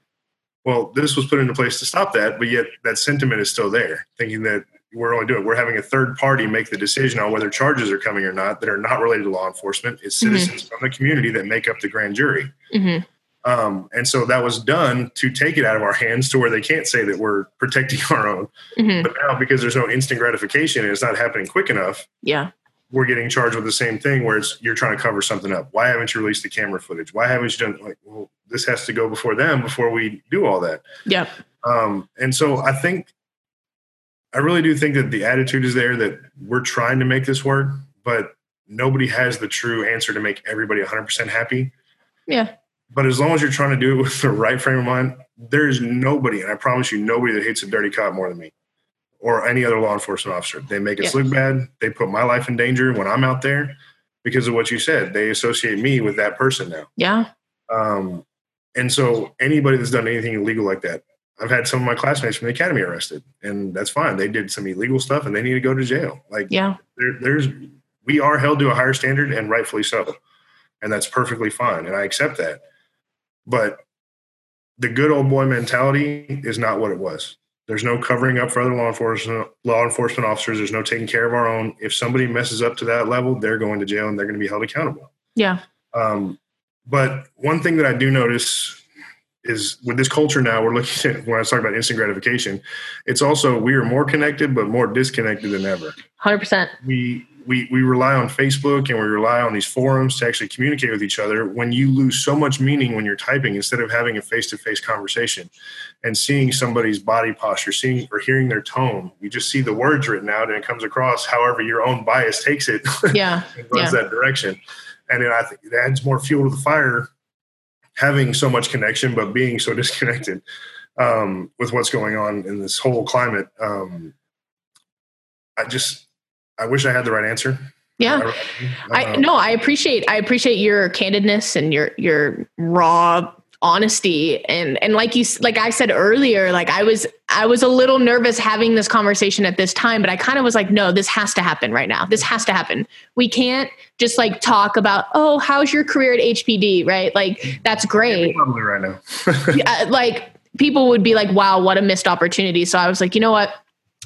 Well, this was put into place to stop that, but yet that sentiment is still there, thinking that we're only doing we're having a third party make the decision on whether charges are coming or not that are not related to law enforcement. It's mm-hmm. citizens mm-hmm. from the community that make up the grand jury. Mm-hmm. Um, and so that was done to take it out of our hands to where they can't say that we're protecting our own. Mm-hmm. But now, because there's no instant gratification and it's not happening quick enough, yeah, we're getting charged with the same thing. Where it's you're trying to cover something up. Why haven't you released the camera footage? Why haven't you done like? Well, this has to go before them before we do all that. Yeah. Um, and so I think I really do think that the attitude is there that we're trying to make this work, but nobody has the true answer to make everybody 100% happy. Yeah. But as long as you're trying to do it with the right frame of mind, there is nobody, and I promise you, nobody that hates a dirty cop more than me or any other law enforcement officer. They make us yeah. look bad. They put my life in danger when I'm out there because of what you said. They associate me with that person now. Yeah. Um, and so anybody that's done anything illegal like that, I've had some of my classmates from the academy arrested, and that's fine. They did some illegal stuff, and they need to go to jail. Like, yeah, there, there's we are held to a higher standard, and rightfully so, and that's perfectly fine, and I accept that. But the good old boy mentality is not what it was. There's no covering up for other law enforcement law enforcement officers. There's no taking care of our own. If somebody messes up to that level, they're going to jail and they're going to be held accountable. Yeah. Um, but one thing that I do notice is with this culture now, we're looking at when I talk about instant gratification, it's also we are more connected but more disconnected than ever. Hundred percent. We we we rely on Facebook and we rely on these forums to actually communicate with each other. When you lose so much meaning when you're typing, instead of having a face-to-face conversation and seeing somebody's body posture, seeing or hearing their tone, you just see the words written out and it comes across however your own bias takes it. Yeah, and runs yeah. that direction. And I think it adds more fuel to the fire having so much connection but being so disconnected um, with what's going on in this whole climate. Um, I just I wish I had the right answer. Yeah, I, I no, I appreciate I appreciate your candidness and your your raw honesty. And and like you like I said earlier like I was I was a little nervous having this conversation at this time but I kind of was like no this has to happen right now. This has to happen. We can't just like talk about oh how's your career at HPD right? Like that's great. probably right now. Yeah, uh, like people would be like wow what a missed opportunity. So I was like you know what?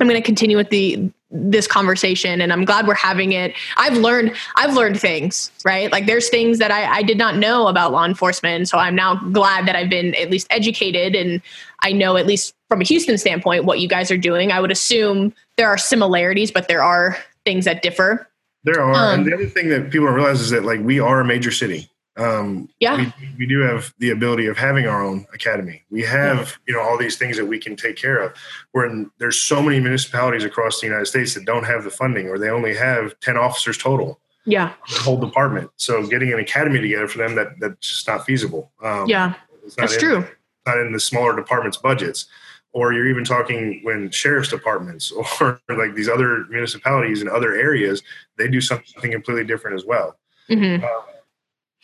I'm going to continue with the this conversation and i'm glad we're having it. I've learned i've learned things right? Like there's things that I, I did not know about law enforcement so i'm now glad that i've been at least educated and i know at least from a houston standpoint what you guys are doing. I would assume there are similarities but there are things that differ. There are um, and the other thing that people don't realize is that like we are a major city um, yeah, we, we, do have the ability of having our own academy. We have, you know, all these things that we can take care of. Where there's so many municipalities across the United States that don't have the funding, or they only have ten officers total. Yeah, the whole department. So getting an academy together for them that that's just not feasible. Um, yeah, that's in, true. Not in the smaller departments' budgets. Or you're even talking when sheriff's departments or like these other municipalities in other areas, they do something completely different as well. Mm-hmm. Um,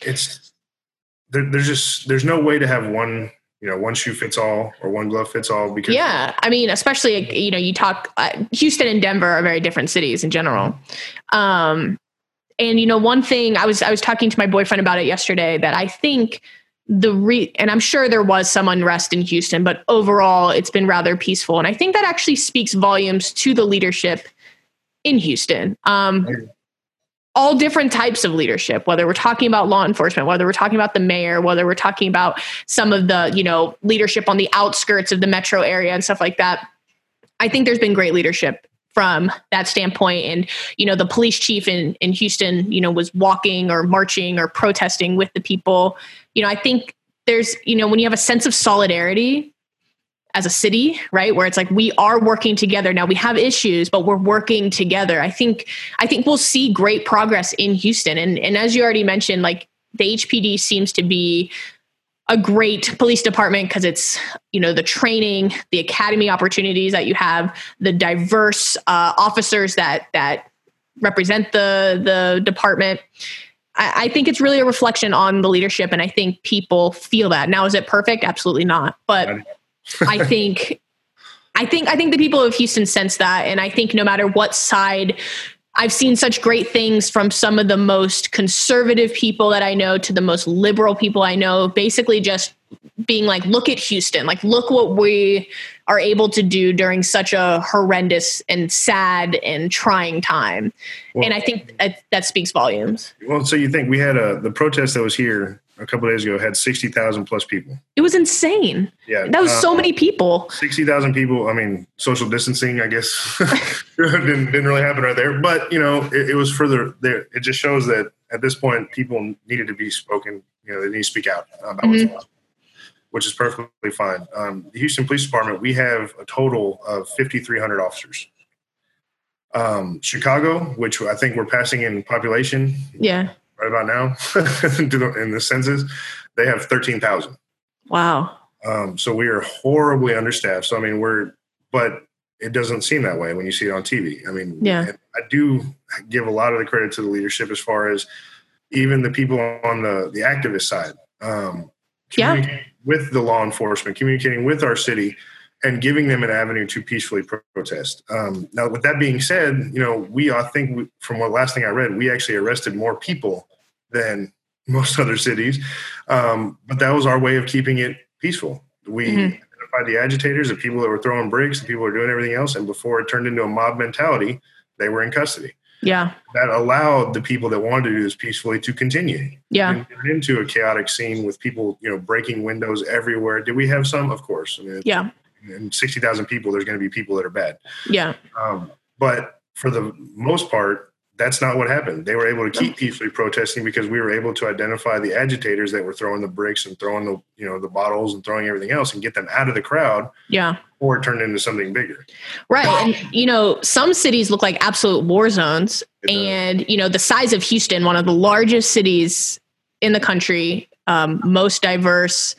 it's there, there's just there's no way to have one you know one shoe fits all or one glove fits all because yeah i mean especially you know you talk uh, houston and denver are very different cities in general. Um and you know one thing i was i was talking to my boyfriend about it yesterday that i think the re and i'm sure there was some unrest in houston but overall it's been rather peaceful. And i think that actually speaks volumes to the leadership in houston. Um all different types of leadership whether we're talking about law enforcement whether we're talking about the mayor whether we're talking about some of the you know leadership on the outskirts of the metro area and stuff like that. I think there's been great leadership from that standpoint. And you know the police chief in in Houston you know was walking or marching or protesting with the people. You know i think there's you know when you have a sense of solidarity as a city, right? Where it's like we are working together. Now we have issues, but we're working together. I think I think we'll see great progress in Houston. And and as you already mentioned, like the HPD seems to be a great police department because it's you know the training, the academy opportunities that you have, the diverse uh, officers that that represent the the department. I, I think it's really a reflection on the leadership, and I think people feel that. Now, is it perfect? Absolutely not, but I think I think I think the people of Houston sense that and I think no matter what side I've seen such great things from some of the most conservative people that I know to the most liberal people I know basically just being like look at Houston like look what we are able to do during such a horrendous and sad and trying time. Well, and I think that, that speaks volumes. Well, so you think we had a the protest that was here a couple days ago had 60,000 plus people. It was insane. Yeah. That was so many people. 60,000 people. I mean, social distancing, I guess, didn't, didn't really happen right there. But, you know, it, it, was further there. It just shows that at this point, people needed to be spoken, you know, they need to speak out about mm-hmm. what's which is perfectly fine. Um, the Houston Police Department, we have a total of 5,300 officers. Um, Chicago, which I think we're passing in population. Yeah right about now in the census, they have 13,000. Wow. Um, so we are horribly understaffed. So, I mean, we're, but it doesn't seem that way when you see it on TV. I mean, yeah, I do give a lot of the credit to the leadership as far as even the people on the, the activist side. Um, yeah. with the law enforcement, communicating with our city and giving them an avenue to peacefully protest. Um, now, with that being said, you know, we I think we, from what last thing I read, we actually arrested more people than most other cities, um, but that was our way of keeping it peaceful. We mm-hmm. identified the agitators, the people that were throwing bricks, the people who were doing everything else, and before it turned into a mob mentality, they were in custody. Yeah, that allowed the people that wanted to do this peacefully to continue. Yeah, into a chaotic scene with people, you know, breaking windows everywhere. Did we have some? Of course. I mean, yeah and 60,000 people, there's going to be people that are bad. Yeah. Um, but for the most part, that's not what happened. They were able to keep peacefully protesting because we were able to identify the agitators that were throwing the bricks and throwing the you know the bottles and throwing everything else and get them out of the crowd. Yeah. Or it turned into something bigger. Right. And you know, some cities look like absolute war zones. And you know, the size of Houston, one of the largest cities in the country, um, most diverse,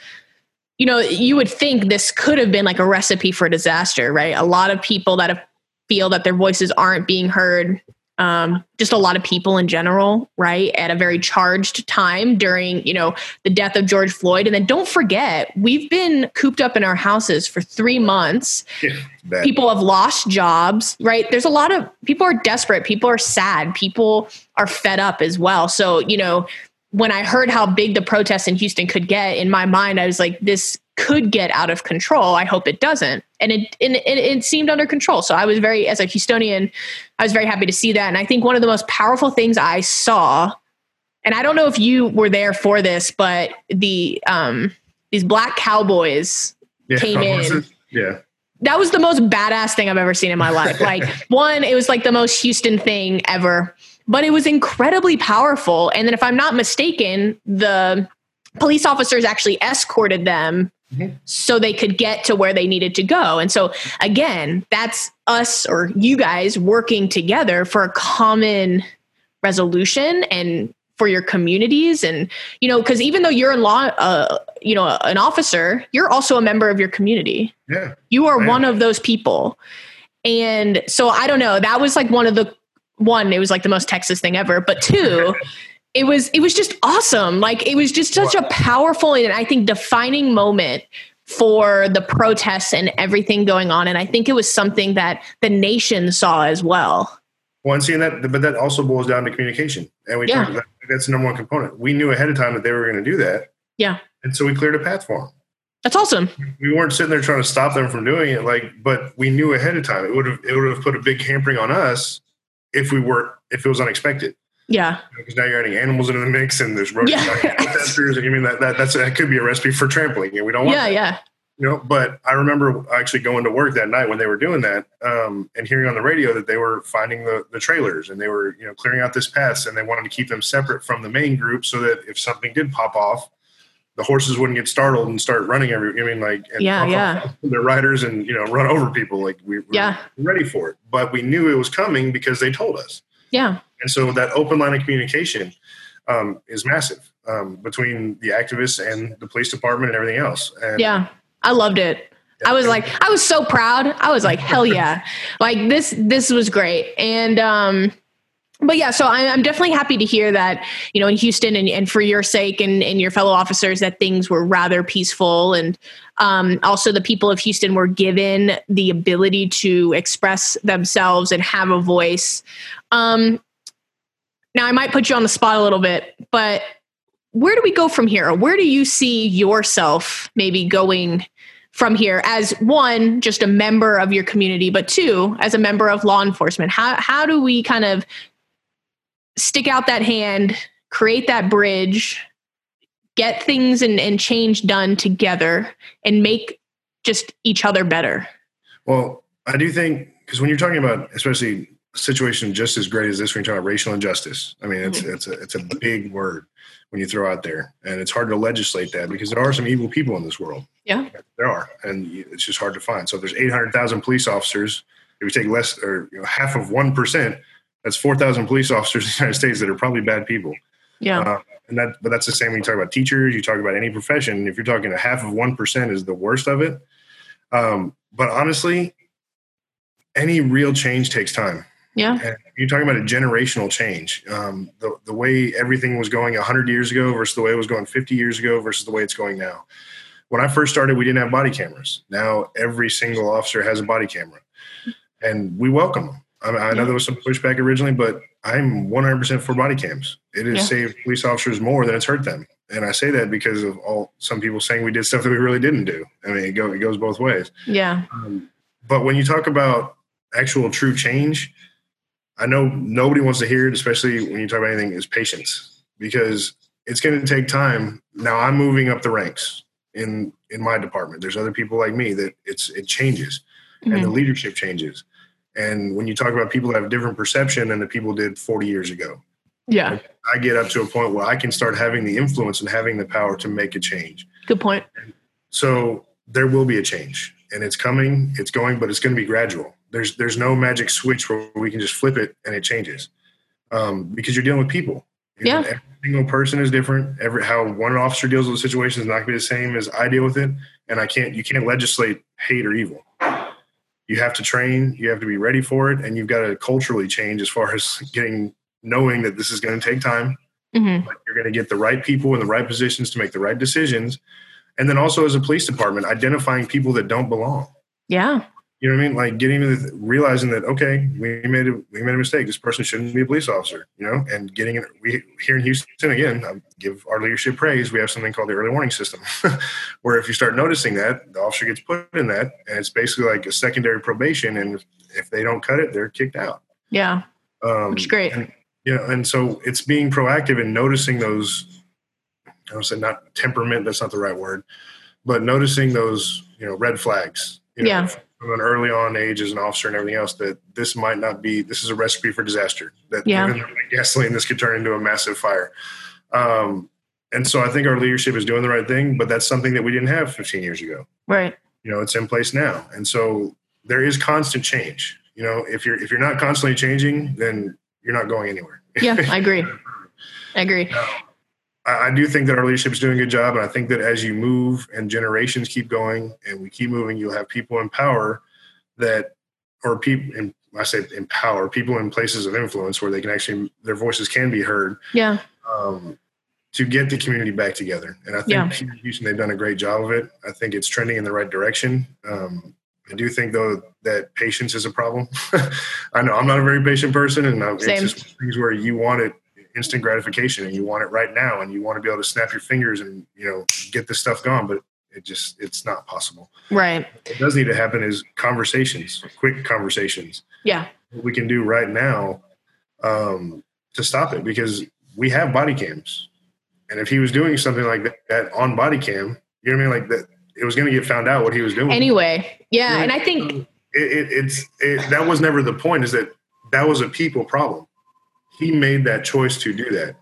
you know, you would think this could have been like a recipe for disaster, right? A lot of people that have, feel that their voices aren't being heard. Um, just a lot of people in general, right? At a very charged time during, you know, the death of George Floyd. And then don't forget, we've been cooped up in our houses for three months. Yeah, people have lost jobs, right? There's a lot of people are desperate. People are sad. People are fed up as well. So, you know, when I heard how big the protests in Houston could get, in my mind, I was like, this could get out of control. I hope it doesn't. And it, and it, it seemed under control. So I was very, as a Houstonian, I was very happy to see that. And I think one of the most powerful things I saw, and I don't know if you were there for this, but the um, these black cowboys yeah, came in. Yeah that was the most badass thing I've ever seen in my life. Like one, it was like the most Houston thing ever but it was incredibly powerful. And then, if I'm not mistaken, the police officers actually escorted them mm-hmm. so they could get to where they needed to go. And so, again, that's us or you guys working together for a common resolution and for your communities. And you know because even though you're in law uh, you know an officer you're also a member of your community. Yeah. You are one of those people. And so i don't know that was like one of the one, it was like the most Texas thing ever, but two, it was it was just awesome. Like it was just such a powerful and I think defining moment for the protests and everything going on. And I think it was something that the nation saw as well. Well, and seeing that, but that also boils down to communication, and we yeah. that, that's the number one component. We knew ahead of time that they were going to do that. Yeah, and so we cleared a path for them. That's awesome. We weren't sitting there trying to stop them from doing it, like, but we knew ahead of time. It would have it would have put a big hampering on us if we were if it was unexpected. Yeah. Because now you're adding animals into the mix and there's rodent yeah. testers. And you mean that, that that's that could be a recipe for trampling and we don't want Yeah, that. yeah. You know, but I remember actually going to work that night when they were doing that, um, and hearing on the radio that they were finding the, the trailers and they were, you know, clearing out this paths and they wanted to keep them separate from the main group so that if something did pop off, the horses wouldn't get startled and start running every. I mean, like yeah, yeah, their riders and you know run over people. Like we were yeah. ready for it, but we knew it was coming because they told us. Yeah, and so that open line of communication um, is massive um, between the activists and the police department and everything else. And, yeah, I loved it. I was like, I was so proud. I was like, hell yeah! like this, this was great, and um, but yeah, so I'm definitely happy to hear that, you know, in Houston and, and for your sake and, and your fellow officers, that things were rather peaceful. And um, also the people of Houston were given the ability to express themselves and have a voice. Um, now, I might put you on the spot a little bit, but where do we go from here? Where do you see yourself maybe going from here as one just a member of your community but two as a member of law enforcement how how do we kind of stick out that hand create that bridge get things and, and change done together and make just each other better well i do think because when you're talking about especially situation just as great as this when you're talking about racial injustice i mean it's mm-hmm. it's a it's a big word when you throw out there. And it's hard to legislate that because there are some evil people in this world. Yeah. There are. And it's just hard to find. So if there's 800,000 police officers, if we take less or you know, half of 1%, that's 4,000 police officers in the United States that are probably bad people. Yeah. Uh, and that, but that's the same when you talk about teachers, you talk about any profession. If you're talking a half of 1% is the worst of it. Um, but honestly, any real change takes time. Yeah. And you're talking about a generational change. Um, the, the way everything was going 100 years ago versus the way it was going 50 years ago versus the way it's going now. When I first started, we didn't have body cameras. Now every single officer has a body camera, and we welcome them. I, mean, I know there was some pushback originally, but I'm 100% for body cams. It has yeah. saved police officers more than it's hurt them. And I say that because of all some people saying we did stuff that we really didn't do. I mean, it, go, it goes both ways. Yeah. Um, but when you talk about actual true change, I know nobody wants to hear it, especially when you talk about anything, is patience because it's going to take time. Now I'm moving up the ranks in in my department. There's other people like me that it's it changes mm-hmm. and the mm-hmm. leadership changes. And when you talk about people that have different perception than the people did 40 years ago, yeah, I get up to a point where I can start having the influence and having the power to make a change. Good point. So there will be a change, and it's coming, it's going, but it's going to be gradual. There's there's no magic switch where we can just flip it and it changes, um, because you're dealing with people. Yeah. Every single person is different. Every how one officer deals with a situation is not going to be the same as I deal with it, and I can't you can't legislate hate or evil. You have to train. You have to be ready for it, and you've got to culturally change as far as getting knowing that this is going to take time. Mm-hmm. You're going to get the right people in the right positions to make the right decisions, and then also as a police department, identifying people that don't belong. Yeah. You know what I mean? Like getting to the, realizing that okay, we made a we made a mistake. This person shouldn't be a police officer. You know, and getting it. We here in Houston again, I give our leadership praise. We have something called the early warning system, where if you start noticing that, the officer gets put in that, and it's basically like a secondary probation. And if they don't cut it, they're kicked out. Yeah, um, which is great. And, you know, and so it's being proactive and noticing those. I don't say not temperament. That's not the right word, but noticing those you know red flags. You know, yeah from an early on age as an officer and everything else that this might not be this is a recipe for disaster. That yeah. gasoline this could turn into a massive fire. Um, and so i think our leadership is doing the right thing but that's something that we didn't have 15 years ago. Right. You know it's in place now. And so there is constant change. You know if you're if you're not constantly changing then you're not going anywhere. Yeah i agree. I agree. Now, I do think that our leadership is doing a good job, and I think that as you move and generations keep going and we keep moving, you'll have people in power that, or people, in, I say empower people in places of influence where they can actually their voices can be heard. Yeah. Um, to get the community back together, and I think yeah. here in Houston they've done a great job of it. I think it's trending in the right direction. Um, I do think though that patience is a problem. I know I'm not a very patient person, and it's just things where you want it instant gratification and you want it right now and you want to be able to snap your fingers and you know get this stuff gone but it just it's not possible. Right. What does need to happen is conversations quick conversations. Yeah. What we can do right now um, to stop it because we have body cams. And if he was doing something like that, that on body cam you know what i mean? Like that it was going to get found out what he was doing. Anyway. Yeah, yeah. and i think it, it, it's it, that was never the point is that that was a people problem he made that choice to do that.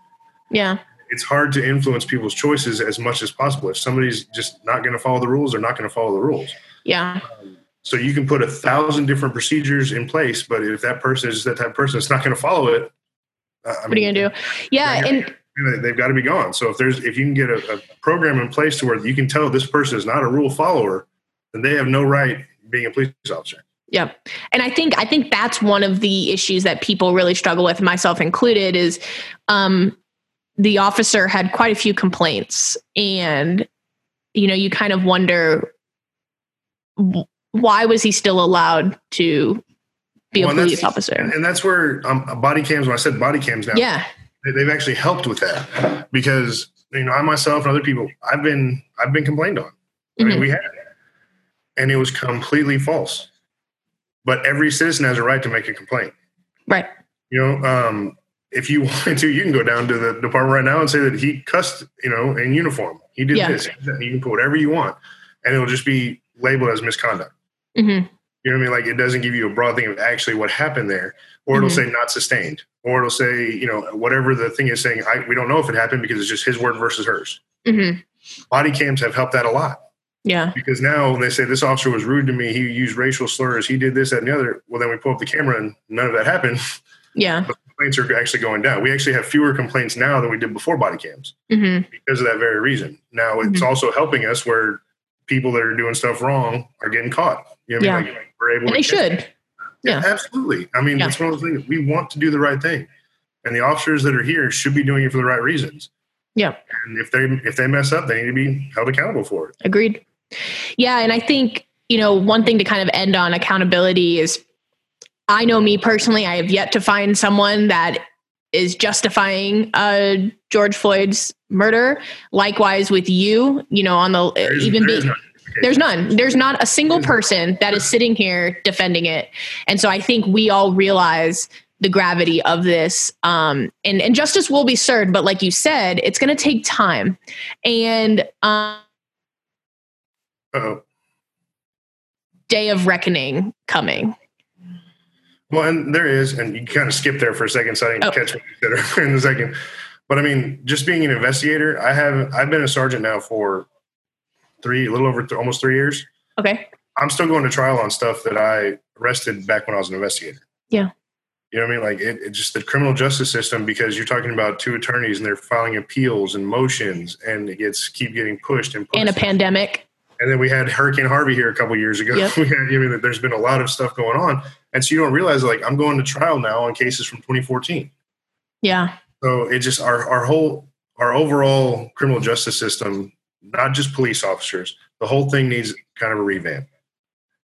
Yeah. It's hard to influence people's choices as much as possible. If somebody's just not going to follow the rules, they're not going to follow the rules. Yeah. Um, so you can put a thousand different procedures in place, but if that person is that type of person it's not going to follow it, uh, what mean, are you going to do? Yeah, and they've got to be gone. So if there's if you can get a, a program in place to where you can tell this person is not a rule follower, then they have no right being a police officer. Yep. And I think I think that's one of the issues that people really struggle with, myself included, is um, the officer had quite a few complaints, and you know, you kind of wonder why was he still allowed to be well, a police officer? And that's where um, body cams. When I said body cams now, yeah, they've actually helped with that because you know I myself and other people, I've been I've been complained on. I mean, mm-hmm. we have and it was completely false. But every citizen has a right to make a complaint. Right. You know, um, if you wanted to, you can go down to the department right now and say that he cussed, you know, in uniform. He did Yeah. this. You can put whatever you want, and it'll just be labeled as misconduct. hmm You know what I mean? Like it doesn't give you a broad thing of actually what happened there, or it'll Mhm. say not sustained, or it'll say, you know, whatever the thing is saying. I, we don't know if it happened because it's just his word versus hers. hmm Body cams have helped that a lot Yeah. because now when they say this officer was rude to me, he used racial slurs, he did this, that, and the other. Well, then we pull up the camera and none of that happened. Yeah. complaints are actually going down. We actually have fewer complaints now than we did before body cams hmm because of that very reason. Now it's Mhm. also helping us where people that are doing stuff wrong are getting caught. You know what I mean? Like, we're able And they should. Yeah. Absolutely. I mean, Yeah. it's one of those things. We want to do the right thing, and the officers that are here should be doing it for the right reasons. Yeah. And if they if they mess up, they need to be held accountable for it. Agreed. Yeah, and I think you know one thing to kind of end on accountability is I know me personally, I have yet to find someone that is justifying uh, George Floyd's murder. Likewise with you, you know, on the There is- even there be, none. there's none. There's not a single person that is sitting here defending it. And so I think we all realize the gravity of this. Um, and, and justice will be served, but like you said, it's going to take time. And um, Uh-oh. day of reckoning coming. Well, and there is, and you kind of skipped there for a second, so I didn't Oh. catch what you said in a second. But I mean, just being an investigator, I have I've been a sergeant now for three, a little over th- almost three years. Okay. I'm still going to trial on stuff that I arrested back when I was an investigator. Yeah. You know what I mean? Like it, it just the criminal justice system because you're talking about two attorneys and they're filing appeals and motions and it gets keep getting pushed and pushed. And a pandemic. And then we had Hurricane Harvey here a couple years ago. Yep. Had, I mean, there's been a lot of stuff going on, and so you don't realize like I'm going to trial now on cases from 2014. Yeah. So it just our our whole our overall criminal justice system, not just police officers, the whole thing needs kind of a revamp,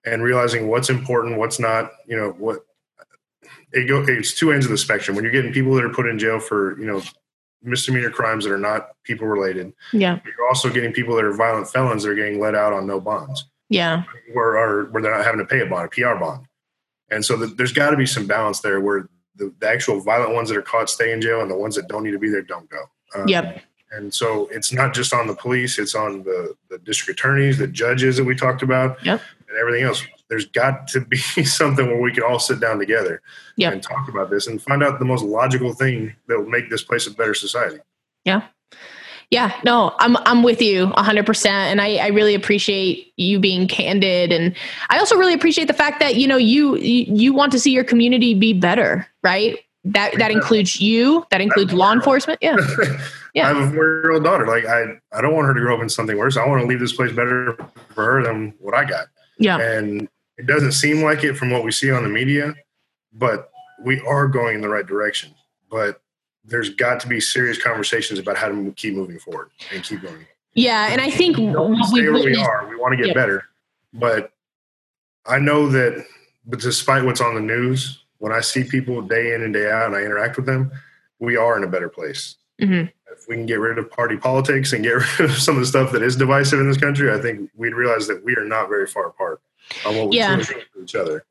and realizing what's important, what's not. You know what it go. It's two ends of the spectrum. When you're getting people that are put in jail for you know misdemeanor crimes that are not people related, Yeah. you're also getting people that are violent felons that are getting let out on no bonds Yeah. where, or where they're not having to pay a bond, a PR bond. And so the, there's got to be some balance there where the, the actual violent ones that are caught stay in jail and the ones that don't need to be there don't go. Um, Yep. And so it's not just on the police, it's on the, the district attorneys, the judges that we talked about, Yep. and everything else. There's got to be something where we can all sit down together Yep. and talk about this and find out the most logical thing that will make this place a better society. Yeah, Yeah, no, I'm I'm with you 100%. And I, I really appreciate you being candid. And I also really appreciate the fact that, you know, you you, want to see your community be better, right? That that includes you, that includes law enforcement. Yeah. Yeah. I have a four-year-old daughter. Like I, I don't want her to grow up in something worse. I want to leave this place better for her than what I got. Yeah. And it doesn't seem like it from what we see on the media, but we are going in the right direction. But there's got to be serious conversations about how to keep moving forward and keep going. Yeah. And I think We stay where we are. We want to get Yep. better, but I know that. But despite what's on the news, when I see people day in and day out, and I interact with them, we are in a better place. Mhm. If we can get rid of party politics and get rid of some of the stuff that is divisive in this country, I think we'd realize that we are not very far apart on what we Yeah. feel each other.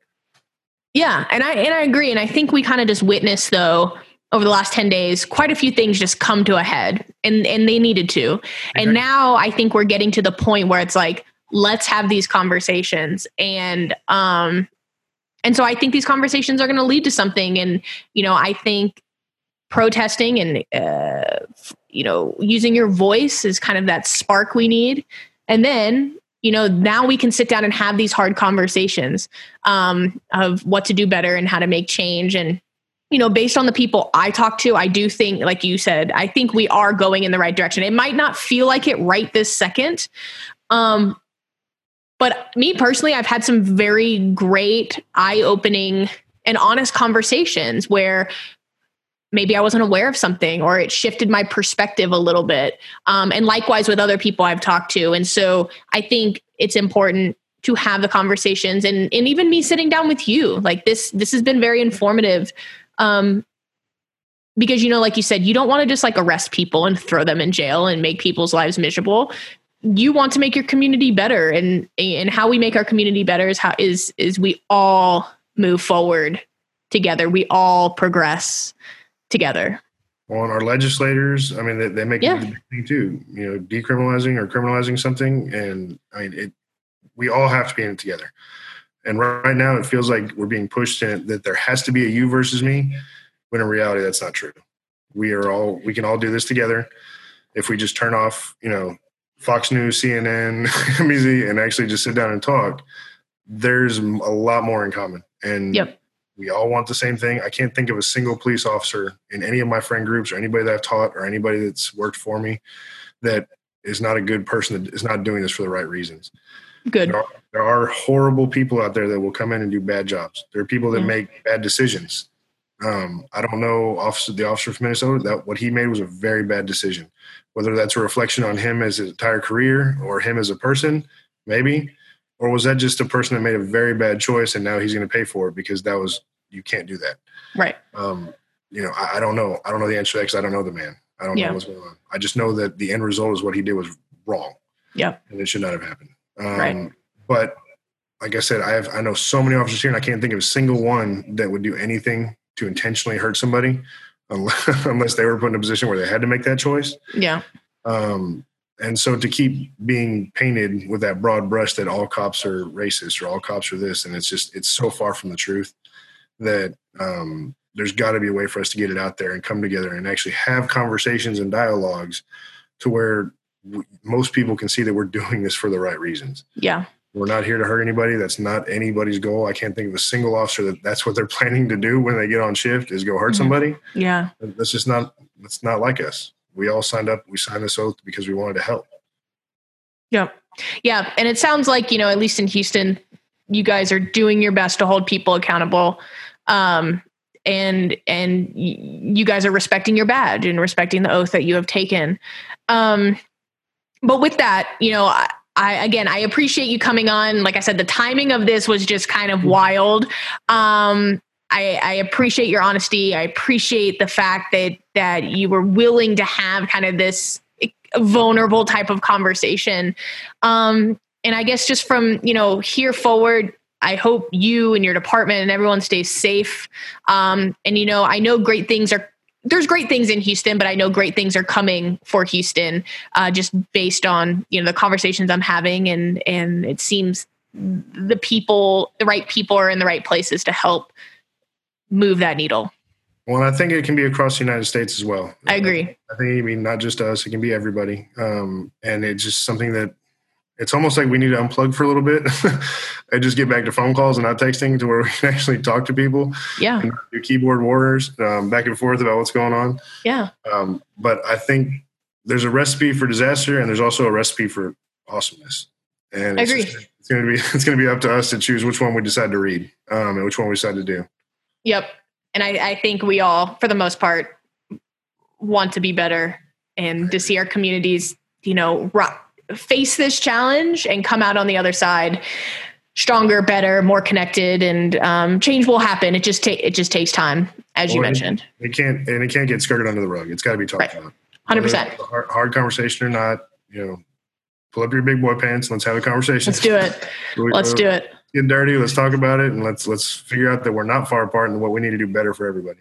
Yeah, and I and I agree, and I think we kind of just witnessed though over the last ten days quite a few things just come to a head, and and they needed to, and now I think we're getting to the point where it's like let's have these conversations, and um, and so I think these conversations are going to lead to something, and you know I think protesting and uh, you know using your voice is kind of that spark we need, and then you know now we can sit down and have these hard conversations um, of what to do better and how to make change. And, you know, based on the people I talk to, I do think, like you said, I think we are going in the right direction. It might not feel like it right this second. Um, but me personally, I've had some very great, eye opening, and honest conversations where maybe I wasn't aware of something or it shifted my perspective a little bit. Um, and likewise with other people I've talked to. And so I think it's important to have the conversations and and even me sitting down with you like this this has been very informative um because you know like you said you don't want to just like arrest people and throw them in jail and make people's lives miserable you want to make your community better and and how we make our community better is how is is we all move forward together we all progress together on our legislators i mean they, they make yeah. a big thing too you know decriminalizing or criminalizing something and i mean it we all have to be in it together and right now it feels like we're being pushed in that there has to be a you versus me when in reality that's not true we are all we can all do this together if we just turn off you know Fox News, CNN, and actually just sit down and talk, there's a lot more in common. And yep. We all want the same thing. I can't think of a single police officer in any of my friend groups or anybody that I've taught or anybody that's worked for me that is not a good person that is not doing this for the right reasons. Good. There are, there are horrible people out there that will come in and do bad jobs. There are people that mm. make bad decisions. Um, I don't know officer the officer from Minnesota that what he made was a very bad decision whether that's a reflection on him as his entire career or him as a person, maybe. Or was that just a person that made a very bad choice and now he's going to pay for it because that was, you can't do that. Right. Um, you know, I, I, don't know. I don't know the answer to that because I don't know the man. I don't yeah. know what's going on. I just know that the end result is what he did was wrong. Yeah. And it should not have happened. Um, right. But like I said, I have, I know so many officers here and I can't think of a single one that would do anything to intentionally hurt somebody unless they were put in a position where they had to make that choice. Yeah. Um, and so to keep being painted with that broad brush that all cops are racist or all cops are this, and it's just it's so far from the truth that um, there's got to be a way for us to get it out there and come together and actually have conversations and dialogues to where most people can see that we're doing this for the right reasons. Yeah. We're not here to hurt anybody. That's not anybody's goal. I can't think of a single officer that that's what they're planning to do when they get on shift is go hurt mm-hmm. somebody. Yeah. That's just not, that's not like us. We all signed up, we signed this oath because we wanted to help. Yeah. Yeah. And it sounds like, you know, at least in Houston, you guys are doing your best to hold people accountable. Um, and and you guys are respecting your badge and respecting the oath that you have taken. Um, but with that, you know, I, I again I appreciate you coming on. Like I said, the timing of this was just kind of wild. Um, I, I, appreciate your honesty. I appreciate the fact that that you were willing to have kind of this vulnerable type of conversation. Um, and I guess just from you know here forward, I hope you and your department and everyone stays safe. Um, and you know, I know great things are there's great things in Houston, but I know great things are coming for Houston, uh, just based on you know the conversations I'm having, and and it seems the people, the right people, are in the right places to help move that needle. Well, I think it can be across the United States as well. I agree. I think I mean not just us; it can be everybody, um, and it's just something that it's almost like we need to unplug for a little bit and just get back to phone calls and not texting to where we can actually talk to people. Yeah. do keyboard warriors um, back and forth about what's going on. Yeah. Um, but I think there's a recipe for disaster and there's also a recipe for awesomeness. And I agree. Just, it's going to be it's going to be up to us to choose which one we decide to read um, and which one we decide to do. Yep. And I, I think we all, for the most part, want to be better and to see our communities, you know, rock face this challenge and come out on the other side stronger, better, more connected, and um, change will happen. It just ta- it just takes time, as well, you mentioned. It, it, can't and it can't get skirted under the rug. It's got to be talked right. about. Hundred percent. Hard, hard conversation or not, you know, pull up your big boy pants. Let's have a conversation. Let's do it. let's do it. Get dirty. Let's talk about it, and let's let's figure out that we're not far apart and what we need to do better for everybody.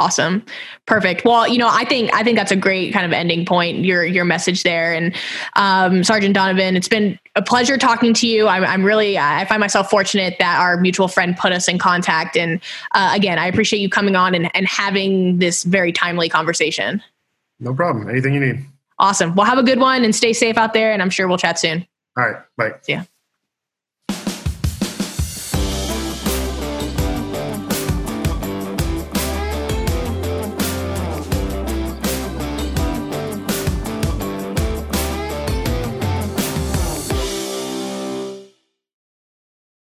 Awesome. Perfect. Well, you know, I think I think that's a great kind of ending point. Your your message there, and um, Sergeant Donovan, it's been a pleasure talking to you. I'm, I'm, really I find myself fortunate that our mutual friend put us in contact, and uh, again, I appreciate you coming on and, and having this very timely conversation. No problem. Anything you need. Awesome. Well, have a good one and stay safe out there, and I'm sure we'll chat soon. All right. Bye. See ya.